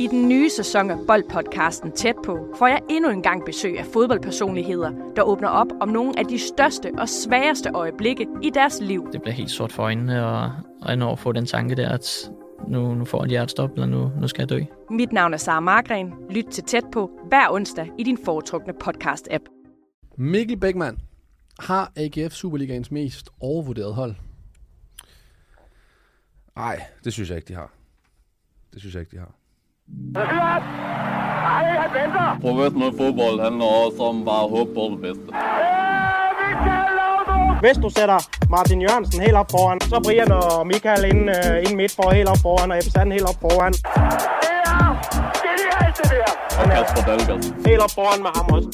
I den nye sæson af Boldpodcasten Tæt på får jeg endnu en gang besøg af fodboldpersonligheder, der åbner op om nogle af de største og sværeste øjeblikke i deres liv. Det bliver helt sort for øjnene, og, og når få den tanke der, at nu, nu får jeg et hjertestop, eller nu, nu skal jeg dø. Mit navn er Sara Margren. Lyt til Tæt på hver onsdag i din foretrukne podcast-app. Mikkel Beckmann har AGF Superligaens mest overvurderede hold. Nej, det synes jeg ikke, de har. Det synes jeg ikke, de har. Professionel fodbold handler også om bare at håbe på det bedste. Hvis du sætter Martin Jørgensen helt op foran, så Brian og Michael ind, uh, ind midt for helt op foran, og Ebbe Sand helt op foran. Og Kasper Dahlgaard. Helt op foran med ham også.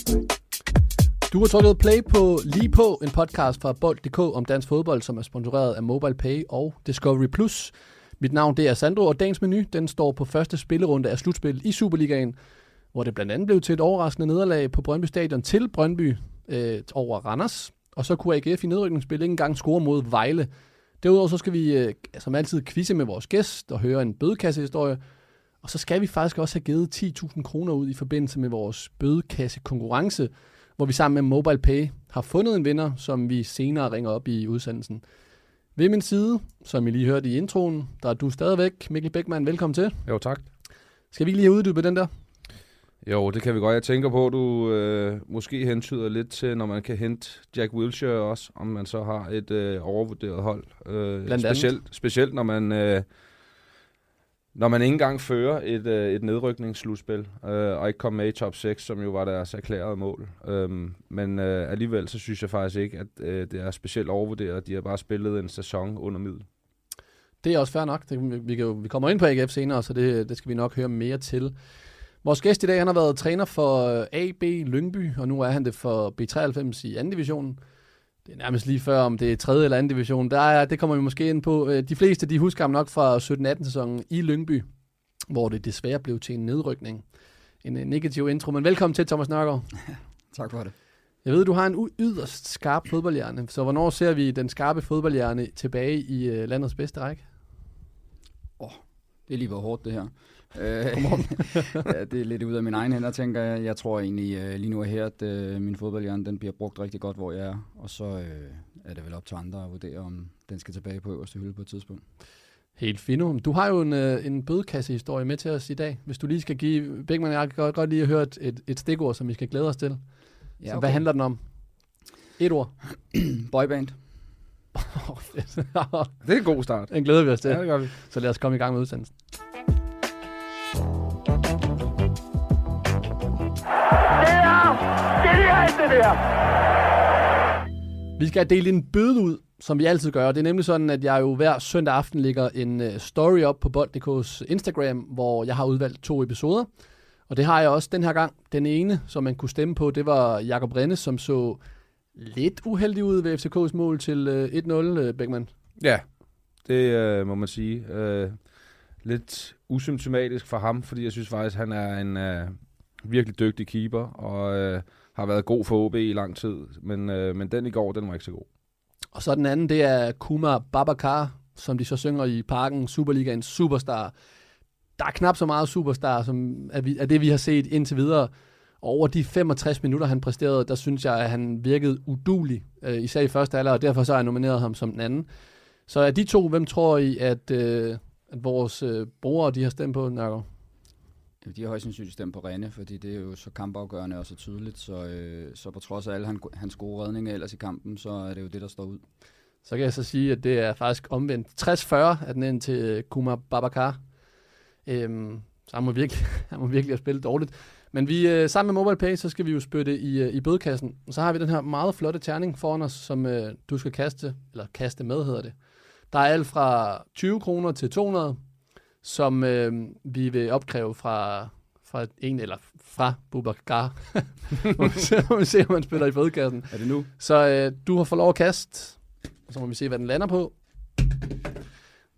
Du har trykket play på Lige på, en podcast fra Bold.dk om dansk fodbold, som er sponsoreret af MobilePay og Discovery+. Plus. Mit navn det er Sandro, og dagens menu den står på første spillerunde af slutspillet i Superligaen, hvor det blandt andet blev til et overraskende nederlag på Brøndby Stadion til Brøndby øh, over Randers. Og så kunne AGF i nedrykningsspil ikke engang score mod Vejle. Derudover så skal vi øh, som altid quizze med vores gæst og høre en bødekassehistorie. Og så skal vi faktisk også have givet 10.000 kroner ud i forbindelse med vores bødekassekonkurrence, hvor vi sammen med MobilePay har fundet en vinder, som vi senere ringer op i udsendelsen. Ved min side, som I lige hørte i introen, der er du stadigvæk, Mikkel Beckmann. Velkommen til. Jo, tak. Skal vi ikke lige have uddybet den der? Jo, det kan vi godt. Jeg tænker på, at du øh, måske hentyder lidt til, når man kan hente Jack Wilshere også, om man så har et øh, overvurderet hold. Øh, Blandt andet. specielt, specielt når man... Øh, når man ikke engang fører et, øh, et nedrykningsslutspil, øh, og ikke kom med i top 6, som jo var deres erklærede mål. Øhm, men øh, alligevel så synes jeg faktisk ikke, at øh, det er specielt overvurderet. De har bare spillet en sæson under middel. Det er også fair nok. Det, vi, kan jo, vi kommer ind på AGF senere, så det, det skal vi nok høre mere til. Vores gæst i dag, han har været træner for AB Lyngby, og nu er han det for B93 i anden division. Det er nærmest lige før, om det er tredje eller anden division. Der er, det kommer vi måske ind på. Øh, De fleste, de husker ham nok fra 17-18 sæsonen i Lyngby, hvor det desværre blev til en nedrykning. En øh, negativ intro, men velkommen til, Thomas Nørgaard. Tak for det. Jeg ved, du har en yderst skarp fodboldhjerne, så hvornår ser vi den skarpe fodboldhjerne tilbage i øh, landets bedste række? Det er lige hvor hårdt, det her. Øh, ja, det er lidt ud af min egen hænder, tænker jeg. Jeg tror egentlig øh, lige nu er her, at øh, min fodboldhjerne den bliver brugt rigtig godt, hvor jeg er. Og så er det vel op til andre at vurdere, om den skal tilbage på øverste hylde på et tidspunkt. Helt fino. Du har jo en, en bødekassehistorie med til os i dag. Hvis du lige skal give... Bækman og jeg kan godt, godt lige høre et, et, et stikord, som vi skal glæde os til. Ja, så hvad handler den om? Et ord. Boyband. Det er en god start. Den glæder vi os til. Ja, det gør vi. Så lad os komme i gang med udsendelsen. Vi skal dele en bøde ud, som vi altid gør. Det er nemlig sådan, at jeg jo hver søndag aften lægger en øh, story op på Bold.dk's Instagram, hvor jeg har udvalgt to episoder. Og det har jeg også den her gang. Den ene, som man kunne stemme på, det var Jakob Rennes, som så lidt uheldig ud ved FCK's mål til øh, 1-0, øh, Beckmann. Ja, det øh, må man sige. Øh, lidt usymptomatisk for ham, fordi jeg synes faktisk, han er en øh, virkelig dygtig keeper, og øh, har været god for OB i lang tid. Men, øh, men den i går, den var ikke så god. Og så den anden, det er Kuma Babakar, som de så synger i parken, Superligaens superstar. Der er knap så meget superstar, som er, vi, er det, vi har set indtil videre. Og over de 65 minutter, han præsterede, der synes jeg, at han virkede udulig, øh, især i første alder, og derfor så har jeg nomineret ham som den anden. Så af de to, hvem tror I, at, øh, at vores øh, brugere, de har stemt på, Nørgaard? De har højst sandsynligt stemt på Rene, fordi det er jo så kampafgørende og så tydeligt. Så, øh, så på trods af alle han, hans gode redninger ellers i kampen, så er det jo det, der står ud. Så kan jeg så sige, at det er faktisk omvendt. 60-40 er den ind til øh, Kuma Babakar. Øhm, så han må, virkelig, han må virkelig have spillet dårligt. Men vi, øh, sammen med MobilePay, så skal vi jo spytte i, øh, i bødekassen. Og så har vi den her meget flotte terning foran os, som øh, du skal kaste, eller kaste med hedder det. Der er alt fra 20 kroner til 200, som øh, vi vil opkræve fra, fra en eller fra Bubakar. må, vi se, må vi se, om man spiller i bødekassen. Er det nu? Så øh, du har fået lov at kaste, og så må vi se, hvad den lander på.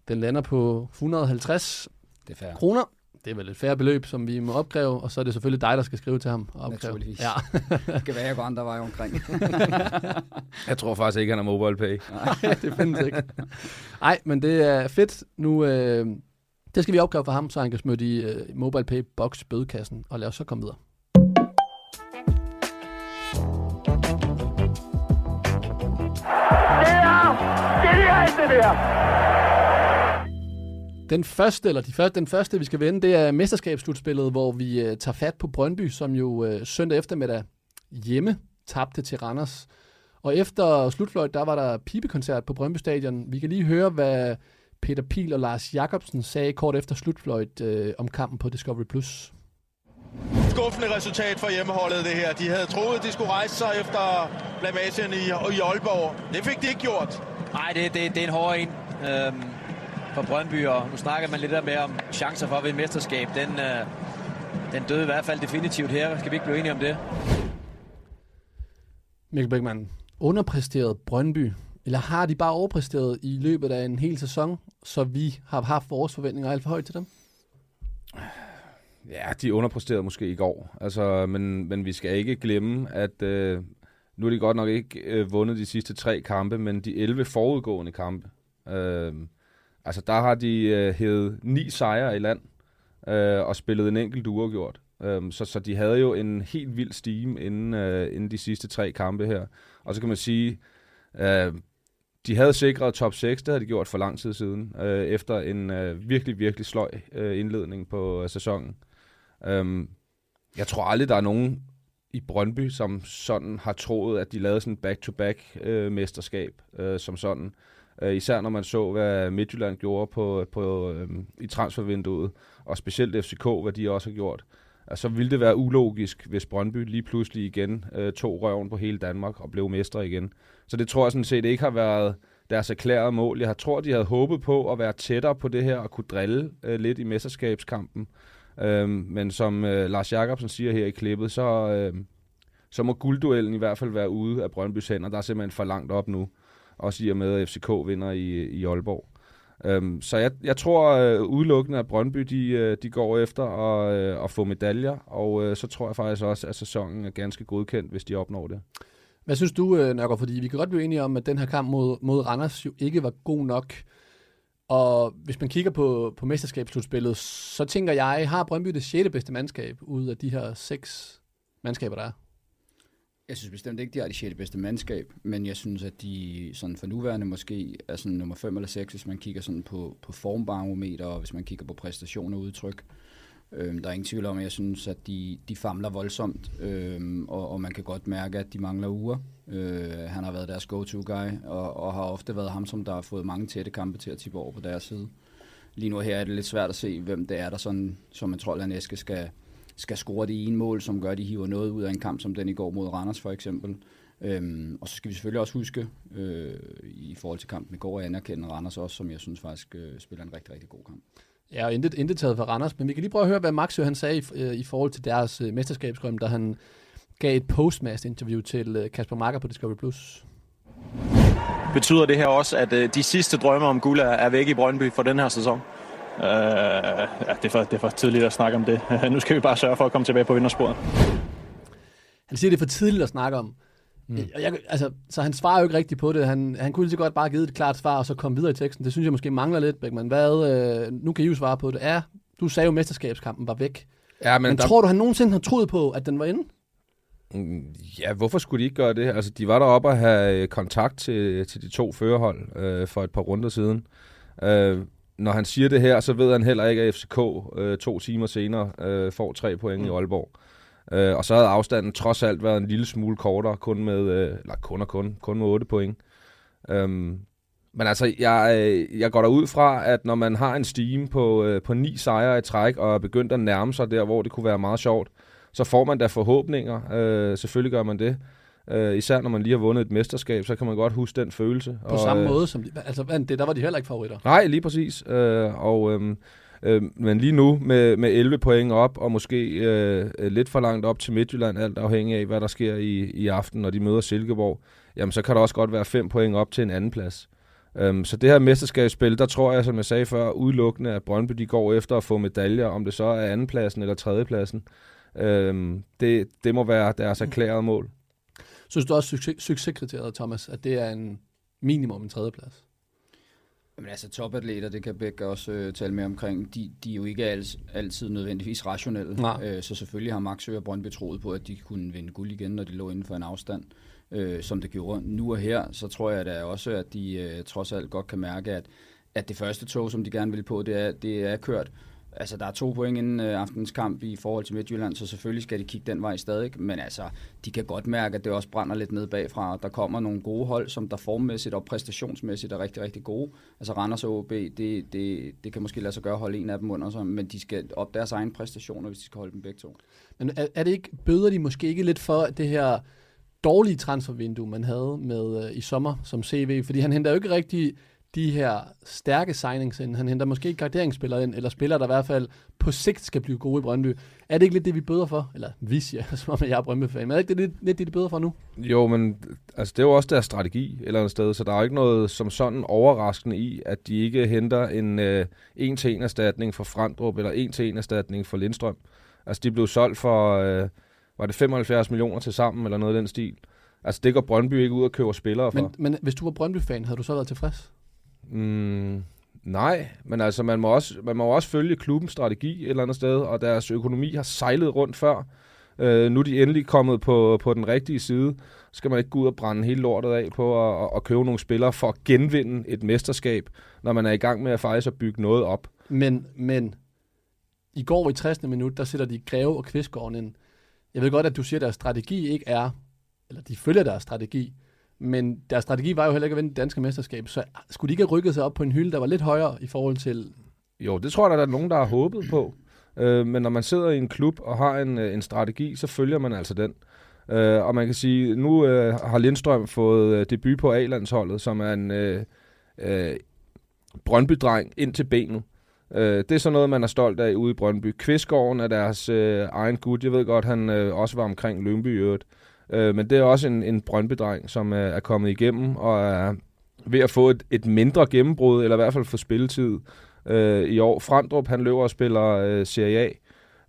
Den lander på 150 Det er fair. kroner. Det er vel et færre beløb, som vi må opkræve, og så er det selvfølgelig dig, der skal skrive til ham. Og opkræve. Naturligvis. Ja, Det kan være, jeg går andre veje omkring. Jeg tror faktisk ikke, han har mobile pay. det findes ikke. Nej, men det er fedt. Nu, øh, det Det skal vi opkræve for ham, så han kan smide i uh, MobilePay box bødekassen, og lad os så komme videre. Det er genialt, det der! Den første, eller de første, den første, vi skal vende, det er mesterskabsslutspillet, hvor vi uh, tager fat på Brøndby, som jo uh, søndag eftermiddag hjemme tabte til Randers. Og efter slutfløjt, der var der pibekoncert på Brøndby Stadion. Vi kan lige høre, hvad Peter Pil og Lars Jakobsen sagde kort efter slutfløjt øh, om kampen på Discovery+. Plus. Skuffende resultat for hjemmeholdet, det her. De havde troet, de skulle rejse sig efter blamagen i, i Aalborg. Det fik de ikke gjort. Nej, det, det, det er en hård en øhm, for Brøndby, og nu snakker man lidt der med om chancer for at vinde mesterskab. Den, øh, den døde i hvert fald definitivt her. Skal vi ikke blive enige om det? Mikkel Beckmann, underpræsteret Brøndby, eller har de bare overpræsteret i løbet af en hel sæson, så vi har haft vores forventninger alt for højt til dem? Ja, de underpræsterede måske i går, altså, men, men vi skal ikke glemme, at øh, nu er de godt nok ikke øh, vundet de sidste tre kampe, men de 11 forudgående kampe. Øh, altså, der har de øh, hævet ni sejre i land øh, og spillet en enkelt uafgjort. Um, så, så de havde jo en helt vild steam inden, øh, inden de sidste tre kampe her. Og så kan man sige, øh, de havde sikret top 6, det havde de gjort for lang tid siden, øh, efter en øh, virkelig, virkelig sløj øh, indledning på øh, sæsonen. Øhm, jeg tror aldrig, der er nogen i Brøndby, som sådan har troet, at de lavede sådan back-to-back øh, mesterskab øh, som sådan. Øh, især når man så, hvad Midtjylland gjorde på, på, øh, i transfervinduet, og specielt FCK, hvad de også har gjort Altså, så ville det være ulogisk, hvis Brøndby lige pludselig igen øh, tog røven på hele Danmark og blev mestre igen. Så det tror jeg sådan set ikke har været deres erklærede mål. Jeg tror, de havde håbet på at være tættere på det her og kunne drille øh, lidt i mesterskabskampen. Øh, men som øh, Lars Jakobsen siger her i klippet, så, øh, så må guldduellen i hvert fald være ude af Brøndbys hænder. Der er simpelthen for langt op nu. Også i og med, at FCK vinder i, i Aalborg. Øhm, så jeg, jeg tror øh, udelukkende, at Brøndby de, øh, de går efter at, øh, at få medaljer, og øh, så tror jeg faktisk også, at sæsonen er ganske godkendt, hvis de opnår det. Hvad synes du, øh, Nørgaard? Fordi vi kan godt blive enige om, at den her kamp mod, mod Randers jo ikke var god nok. Og hvis man kigger på, på mesterskabsslutspillet, så tænker jeg, har Brøndby det 6. bedste mandskab ud af de her seks mandskaber, der er? Jeg synes bestemt ikke, de har det 6. bedste mandskab, men jeg synes, at de sådan for nuværende måske er sådan nummer 5 eller 6, hvis man kigger sådan på, på formbarometer, og hvis man kigger på præstation og udtryk. Øhm, der er ingen tvivl om, at jeg synes, at de, de famler voldsomt, øhm, og, og man kan godt mærke, at de mangler uger. Øh, han har været deres go-to-guy, og, og har ofte været ham, som der har fået mange tætte kampe til at tippe over på deres side. Lige nu her er det lidt svært at se, hvem det er, der sådan, som man tror, at Eske skal, skal score det ene mål, som gør, at de hiver noget ud af en kamp, som den i går mod Randers for eksempel. Øhm, og så skal vi selvfølgelig også huske, øh, i forhold til kampen i går, at anerkende Randers også, som jeg synes faktisk øh, spiller en rigtig, rigtig god kamp. Ja, og intet, intet taget for Randers, men vi kan lige prøve at høre, hvad Maxø han sagde i, øh, i forhold til deres øh, mesterskabsgrøm, da han gav et postmatch-interview til øh, Kasper Marker på Discovery+. Plus. Betyder det her også, at øh, de sidste drømme om guld er, er væk i Brøndby for den her sæson? Uh, ja, det, er for, det er for tidligt at snakke om det. nu skal vi bare sørge for at komme tilbage på vindersporet. Han siger, det er for tidligt at snakke om. Mm. Jeg, altså, så han svarer jo ikke rigtigt på det. Han, han kunne lige så godt bare give et klart svar, og så komme videre i teksten. Det synes jeg måske mangler lidt, Beckmann. Hvad, øh, nu kan I jo svare på det. Ja, du sagde jo, at mesterskabskampen var væk. Ja, men men der... tror du, han nogensinde har troet på, at den var inde? Mm, ja, hvorfor skulle de ikke gøre det? Altså, de var deroppe at have kontakt til, til de to førerhold øh, for et par runder siden. Øh, når han siger det her, så ved han heller ikke, at FCK øh, to timer senere øh, får tre point mm. i Aalborg. Øh, og så havde afstanden trods alt været en lille smule kortere, kun med, øh, eller kun og kun, kun med 8 point. Øhm, men altså, jeg, øh, jeg går der ud fra, at når man har en steam på, øh, på ni sejre i træk, og er begyndt at nærme sig der, hvor det kunne være meget sjovt, så får man da forhåbninger. Øh, selvfølgelig gør man det. Øh, især når man lige har vundet et mesterskab, så kan man godt huske den følelse. På og, samme øh, måde som... De, altså, det, der var de heller ikke favoritter. Nej, lige præcis. Øh, og... Øh, Øh, men lige nu med, med 11 point op, og måske øh, lidt for langt op til Midtjylland, alt afhængig af, hvad der sker i, i aften, når de møder Silkeborg, jamen så kan der også godt være 5 point op til en anden plads. Um, så det her mesterskabsspil, der tror jeg, som jeg sagde før, udelukkende, at Brøndby de går efter at få medaljer, om det så er andenpladsen eller tredjepladsen. Um, det, det må være deres erklærede mål. Synes du også succes, succeskriteriet, Thomas, at det er en minimum en tredjeplads? Men altså topatleter, det kan Bæk også øh, tale med omkring, de, de er jo ikke al, altid nødvendigvis rationelle. Øh, så selvfølgelig har Max og Brøndby troet på, at de kunne vinde guld igen, når de lå inden for en afstand, øh, som det gjorde. Nu og her, så tror jeg da også, at de øh, trods alt godt kan mærke, at, at det første tog, som de gerne vil på, det er, det er kørt. Altså, der er to point inden øh, aftenens kamp i forhold til Midtjylland, så selvfølgelig skal de kigge den vej stadig. Men altså, de kan godt mærke, at det også brænder lidt ned bagfra. Der kommer nogle gode hold, som der formmæssigt og præstationsmæssigt er rigtig, rigtig gode. Altså, Randers og OB, det, det, det kan måske lade sig gøre at holde en af dem under sig, men de skal op deres egen præstationer, hvis de skal holde dem begge to. Men er, er det ikke, bøder de måske ikke lidt for det her dårlige transfervindue, man havde med øh, i sommer som CV? Fordi han henter jo ikke rigtig de her stærke signings ind. Han henter måske ikke graderingsspillere ind, eller spillere, der i hvert fald på sigt skal blive gode i Brøndby. Er det ikke lidt det, vi bøder for? Eller vi siger, som om jeg er Brøndby-fan. Men er det ikke lidt, lidt det, de bøder for nu? Jo, men altså, det er jo også deres strategi et eller andet sted, så der er jo ikke noget som sådan overraskende i, at de ikke henter en øh, en-til-en erstatning for Frandrup, eller en-til-en erstatning for Lindstrøm. Altså, de blev solgt for, øh, var det 75 millioner til sammen, eller noget af den stil. Altså, det går Brøndby ikke ud og køber spillere for. Men, men hvis du var Brøndby-fan, havde du så været tilfreds? Mm, nej, men altså man må, også, man må også følge klubbens strategi et eller andet sted, og deres økonomi har sejlet rundt før. Øh, nu er de endelig kommet på, på den rigtige side. Så skal man ikke gå ud og brænde hele lortet af på at, at købe nogle spillere for at genvinde et mesterskab, når man er i gang med at faktisk at bygge noget op. Men, men i går i 60. minut, der sætter de Greve og Kvistgården ind. Jeg ved godt, at du siger, at deres strategi ikke er, eller de følger deres strategi, men deres strategi var jo heller ikke at vinde det danske mesterskab, så skulle de ikke have rykket sig op på en hylde, der var lidt højere i forhold til... Jo, det tror jeg, der er nogen, der har håbet på. Øh, men når man sidder i en klub og har en, øh, en strategi, så følger man altså den. Øh, og man kan sige, nu øh, har Lindstrøm fået øh, debut på A-landsholdet, som er en øh, øh, Brøndby-dreng ind til benet. Øh, det er så noget, man er stolt af ude i Brøndby. Kvistgården er deres øh, egen gut. Jeg ved godt, han øh, også var omkring Lønby i øvrigt. Øh, men det er også en, en Brøndby-dreng, som er, er kommet igennem og er ved at få et, et mindre gennembrud, eller i hvert fald få spilletid øh, i år. Frandrup, han løber og spiller øh, Serie A.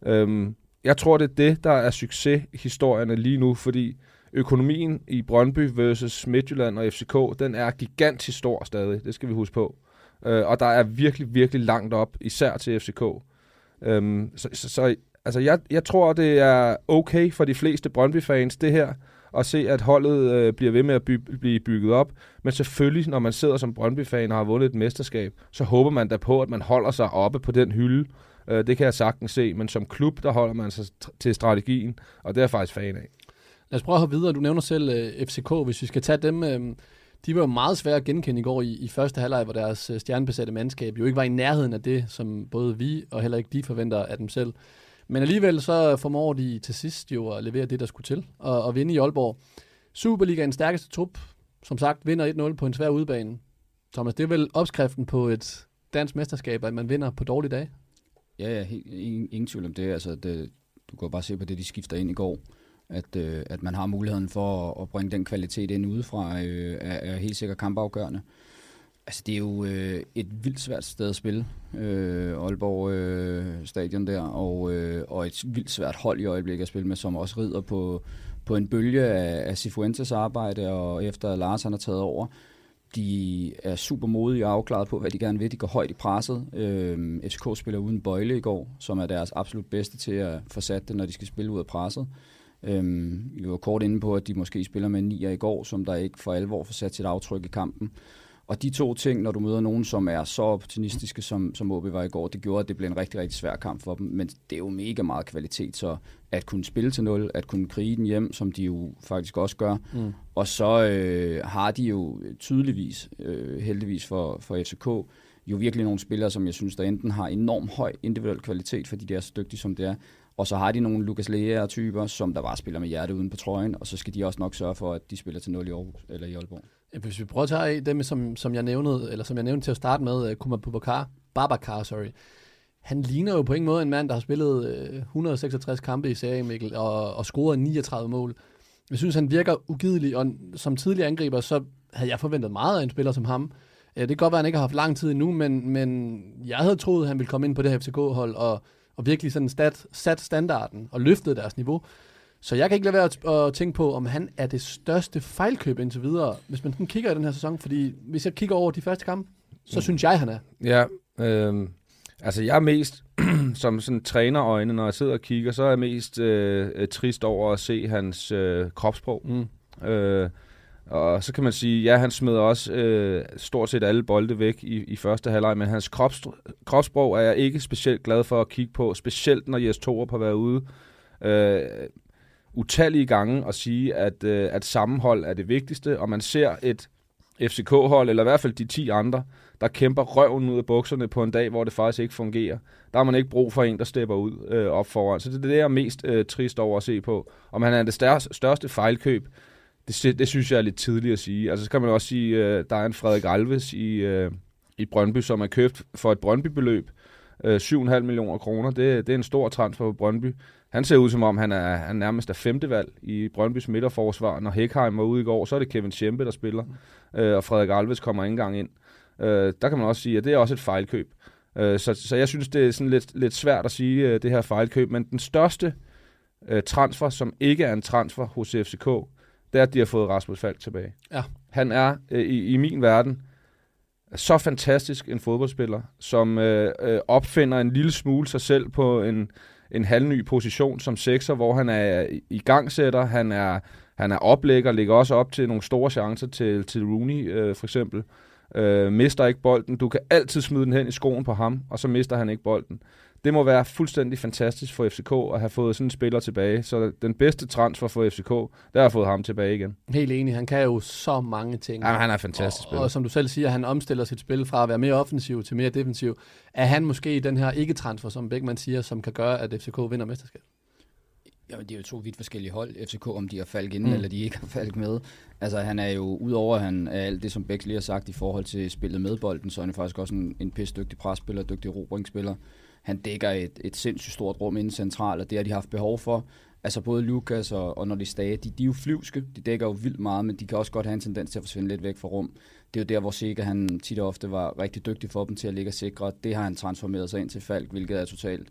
Øhm, jeg tror, det er det, der er succeshistorierne lige nu, fordi økonomien i Brøndby versus Midtjylland og FCK, den er gigantisk stor stadig, det skal vi huske på. Øh, og der er virkelig, virkelig langt op, især til FCK. Øhm, så, så, så altså jeg, jeg tror, det er okay for de fleste Brøndby-fans, det her, at se, at holdet øh, bliver ved med at by, blive bygget op. Men selvfølgelig, når man sidder som Brøndby-fan og har vundet et mesterskab, så håber man da på, at man holder sig oppe på den hylde. Øh, det kan jeg sagtens se, men som klub, der holder man sig til strategien, og det er jeg faktisk fan af. Lad os prøve at hoppe videre. Du nævner selv øh, FCK, hvis vi skal tage dem. Øh, de var jo meget svære at genkende i går i, i første halvleg, hvor deres øh, stjernebesatte mandskab jo ikke var i nærheden af det, som både vi og heller ikke de forventer af dem selv. Men alligevel så formår de til sidst jo at levere det, der skulle til, og, og vinde i Aalborg. Superligaens stærkeste trup, som sagt, vinder 1-0 på en svær udebane. Thomas, det er vel opskriften på et dansk mesterskab, at man vinder på dårlige dage? Ja, ja, ingen, ingen tvivl om det. Altså, det, du kan bare se på det, de skifter ind i går. At, øh, at man har muligheden for at, at bringe den kvalitet ind udefra, øh, er, er helt sikkert kampafgørende. Altså, det er jo øh, et vildt svært sted at spille, øh, Aalborg øh, stadion der, og, øh, og et vildt svært hold i øjeblikket at spille med, som også rider på, på en bølge af, af Cifuentes arbejde, og efter Lars han har taget over, de er super modige og afklaret på, hvad de gerne vil. De går højt i presset. Øh, FCK spiller uden bøjle i går, som er deres absolut bedste til at få sat det, når de skal spille ud af presset. Øh, vi var kort inde på, at de måske spiller med en nier i går, som der ikke for alvor får sat sit aftryk i kampen. Og de to ting, når du møder nogen, som er så opportunistiske, som, som OB var i går, det gjorde, at det blev en rigtig, rigtig svær kamp for dem. Men det er jo mega meget kvalitet, så at kunne spille til nul, at kunne krige den hjem, som de jo faktisk også gør. Mm. Og så øh, har de jo tydeligvis, øh, heldigvis for, for FCK, jo virkelig nogle spillere, som jeg synes, der enten har enormt høj individuel kvalitet, fordi de er så dygtige, som det er, og så har de nogle Lukas Lea-typer, som der bare spiller med hjerte uden på trøjen, og så skal de også nok sørge for, at de spiller til 0 i, Aarhus, eller i Aalborg. Hvis vi prøver at tage dem, som, som jeg nævnede, eller som jeg nævnte til at starte med, øh, Kuma Bubakar, Babakar, sorry. Han ligner jo på ingen måde en mand, der har spillet øh, 166 kampe i serien, Mikkel, og, og scoret 39 mål. Jeg synes, han virker ugidelig, og som tidligere angriber, så havde jeg forventet meget af en spiller som ham. Øh, det kan godt være, at han ikke har haft lang tid endnu, men, men jeg havde troet, at han ville komme ind på det her FCK-hold, og, og virkelig sådan stat, sat standarden og løftet deres niveau. Så jeg kan ikke lade være at, tænke på, om han er det største fejlkøb indtil videre, hvis man kigger i den her sæson. Fordi hvis jeg kigger over de første kampe, Så mm. synes jeg, han er. Ja, øh, altså jeg er mest, som sådan trænerøjne, når jeg sidder og kigger, så er jeg mest øh, trist over at se hans øh, kropsprog. Mm. Øh, og så kan man sige, ja, han smed også øh, stort set alle bolde væk i, i første halvleg, men hans krops, kropsprog er jeg ikke specielt glad for at kigge på, specielt når Jes Torup har været ude øh, utallige gange og sige, at, øh, at sammenhold er det vigtigste, og man ser et FCK-hold, eller i hvert fald de 10 andre, der kæmper røven ud af bukserne på en dag, hvor det faktisk ikke fungerer. Der har man ikke brug for en, der stepper ud øh, op foran. Så det er det, jeg er mest øh, trist over at se på. Om han er det største, største fejlkøb, det, det synes jeg er lidt tidligt at sige. Altså, så kan man også sige, øh, der er en Frederik Alves i, øh, i Brøndby, som er købt for et Brøndby-beløb. Øh, 7,5 millioner kroner, det, det er en stor transfer på Brøndby. Han ser ud som om, han er, han nærmest er femte valg i Brøndbys midterforsvar. Når Hækheim var ude i går, så er det Kevin Schempe, der spiller, øh, og Frederik Alves kommer ikke engang ind. Øh, der kan man også sige, at det er også et fejlkøb. Øh, så, så jeg synes, det er sådan lidt, lidt svært at sige, øh, det her fejlkøb. Men den største øh, transfer, som ikke er en transfer hos FCK, det er, at de har fået Rasmus Falk tilbage. Ja. Han er øh, i, i min verden så fantastisk en fodboldspiller, som øh, øh, opfinder en lille smule sig selv på en, en halvny position som sekser, hvor han er i gangsætter, han er, han er oplægger, ligger også op til nogle store chancer til, til Rooney øh, for eksempel. Øh, mister ikke bolden. Du kan altid smide den hen i skoen på ham, og så mister han ikke bolden det må være fuldstændig fantastisk for FCK at have fået sådan en spiller tilbage. Så den bedste transfer for FCK, der har fået ham tilbage igen. Helt enig. Han kan jo så mange ting. Ja, han er en fantastisk og, spiller. Og som du selv siger, han omstiller sit spil fra at være mere offensiv til mere defensiv. Er han måske den her ikke-transfer, som Beckmann siger, som kan gøre, at FCK vinder mesterskab? Jamen, det er jo to vidt forskellige hold, FCK, om de har faldet ind, mm. eller de ikke har faldet med. Altså, han er jo, udover han er alt det, som Bæk lige har sagt i forhold til spillet med bolden, så er han faktisk også en, en pisse dygtig presspiller, dygtig robringsspiller han dækker et, et sindssygt stort rum inden central, og det har de haft behov for. Altså både Lukas og, og når de stager, de, de er jo flyvske, de dækker jo vildt meget, men de kan også godt have en tendens til at forsvinde lidt væk fra rum. Det er jo der, hvor Sikker han tit og ofte var rigtig dygtig for dem til at ligge og sikre. Det har han transformeret sig ind til Falk, hvilket er totalt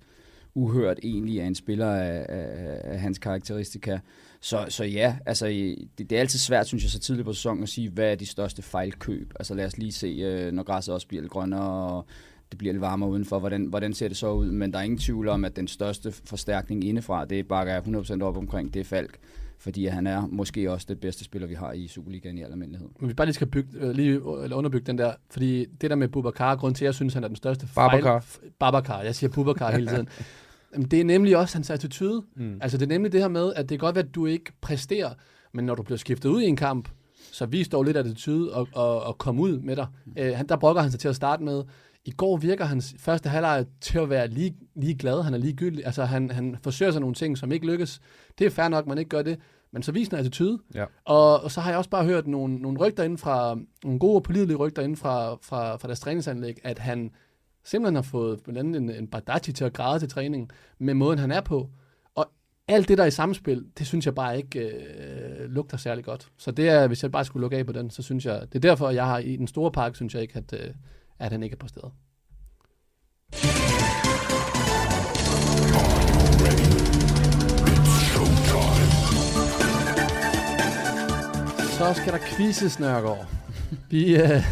uhørt egentlig af en spiller af, af, af hans karakteristika. Så, så ja, altså det, det er altid svært, synes jeg, så tidligt på sæsonen at sige, hvad er de største fejlkøb. Altså lad os lige se, øh, når græsset også bliver lidt grønnere, og det bliver lidt varmere udenfor. Hvordan, hvordan ser det så ud? Men der er ingen tvivl om, at den største forstærkning indefra, det bakker jeg 100% op omkring, det er Falk. Fordi han er måske også det bedste spiller, vi har i Superligaen i almindelighed. Men vi bare lige skal bygge, øh, lige, eller underbygge den der, fordi det der med Bubakar, grund til, at jeg synes, han er den største Babacar. fejl... Babacar. Jeg siger Bubakar hele tiden. Det er nemlig også hans attitude. Mm. Altså det er nemlig det her med, at det kan godt være, at du ikke præsterer, men når du bliver skiftet ud i en kamp, så vis dog lidt attitude og, og, og komme ud med dig. Mm. Øh, han, der brokker han sig til at starte med. I går virker hans første halvleg til at være lige, lige glad. Han er ligegyldig. Altså, han, han forsøger sig nogle ting, som ikke lykkes. Det er fair nok, man ikke gør det. Men så viser han attitude. Ja. Og, og, så har jeg også bare hørt nogle, nogle rygter inden fra, nogle gode og pålidelige rygter inden fra, fra, fra deres træningsanlæg, at han simpelthen har fået blandt andet en, en Badachi til at græde til træning med måden, han er på. Og alt det, der er i samspil, det synes jeg bare ikke øh, lugter særlig godt. Så det er, hvis jeg bare skulle lukke af på den, så synes jeg, det er derfor, jeg har i den store park, synes jeg ikke, at, øh, at han ikke er på stedet. Så skal der quizzes, Nørgaard. Vi, øh,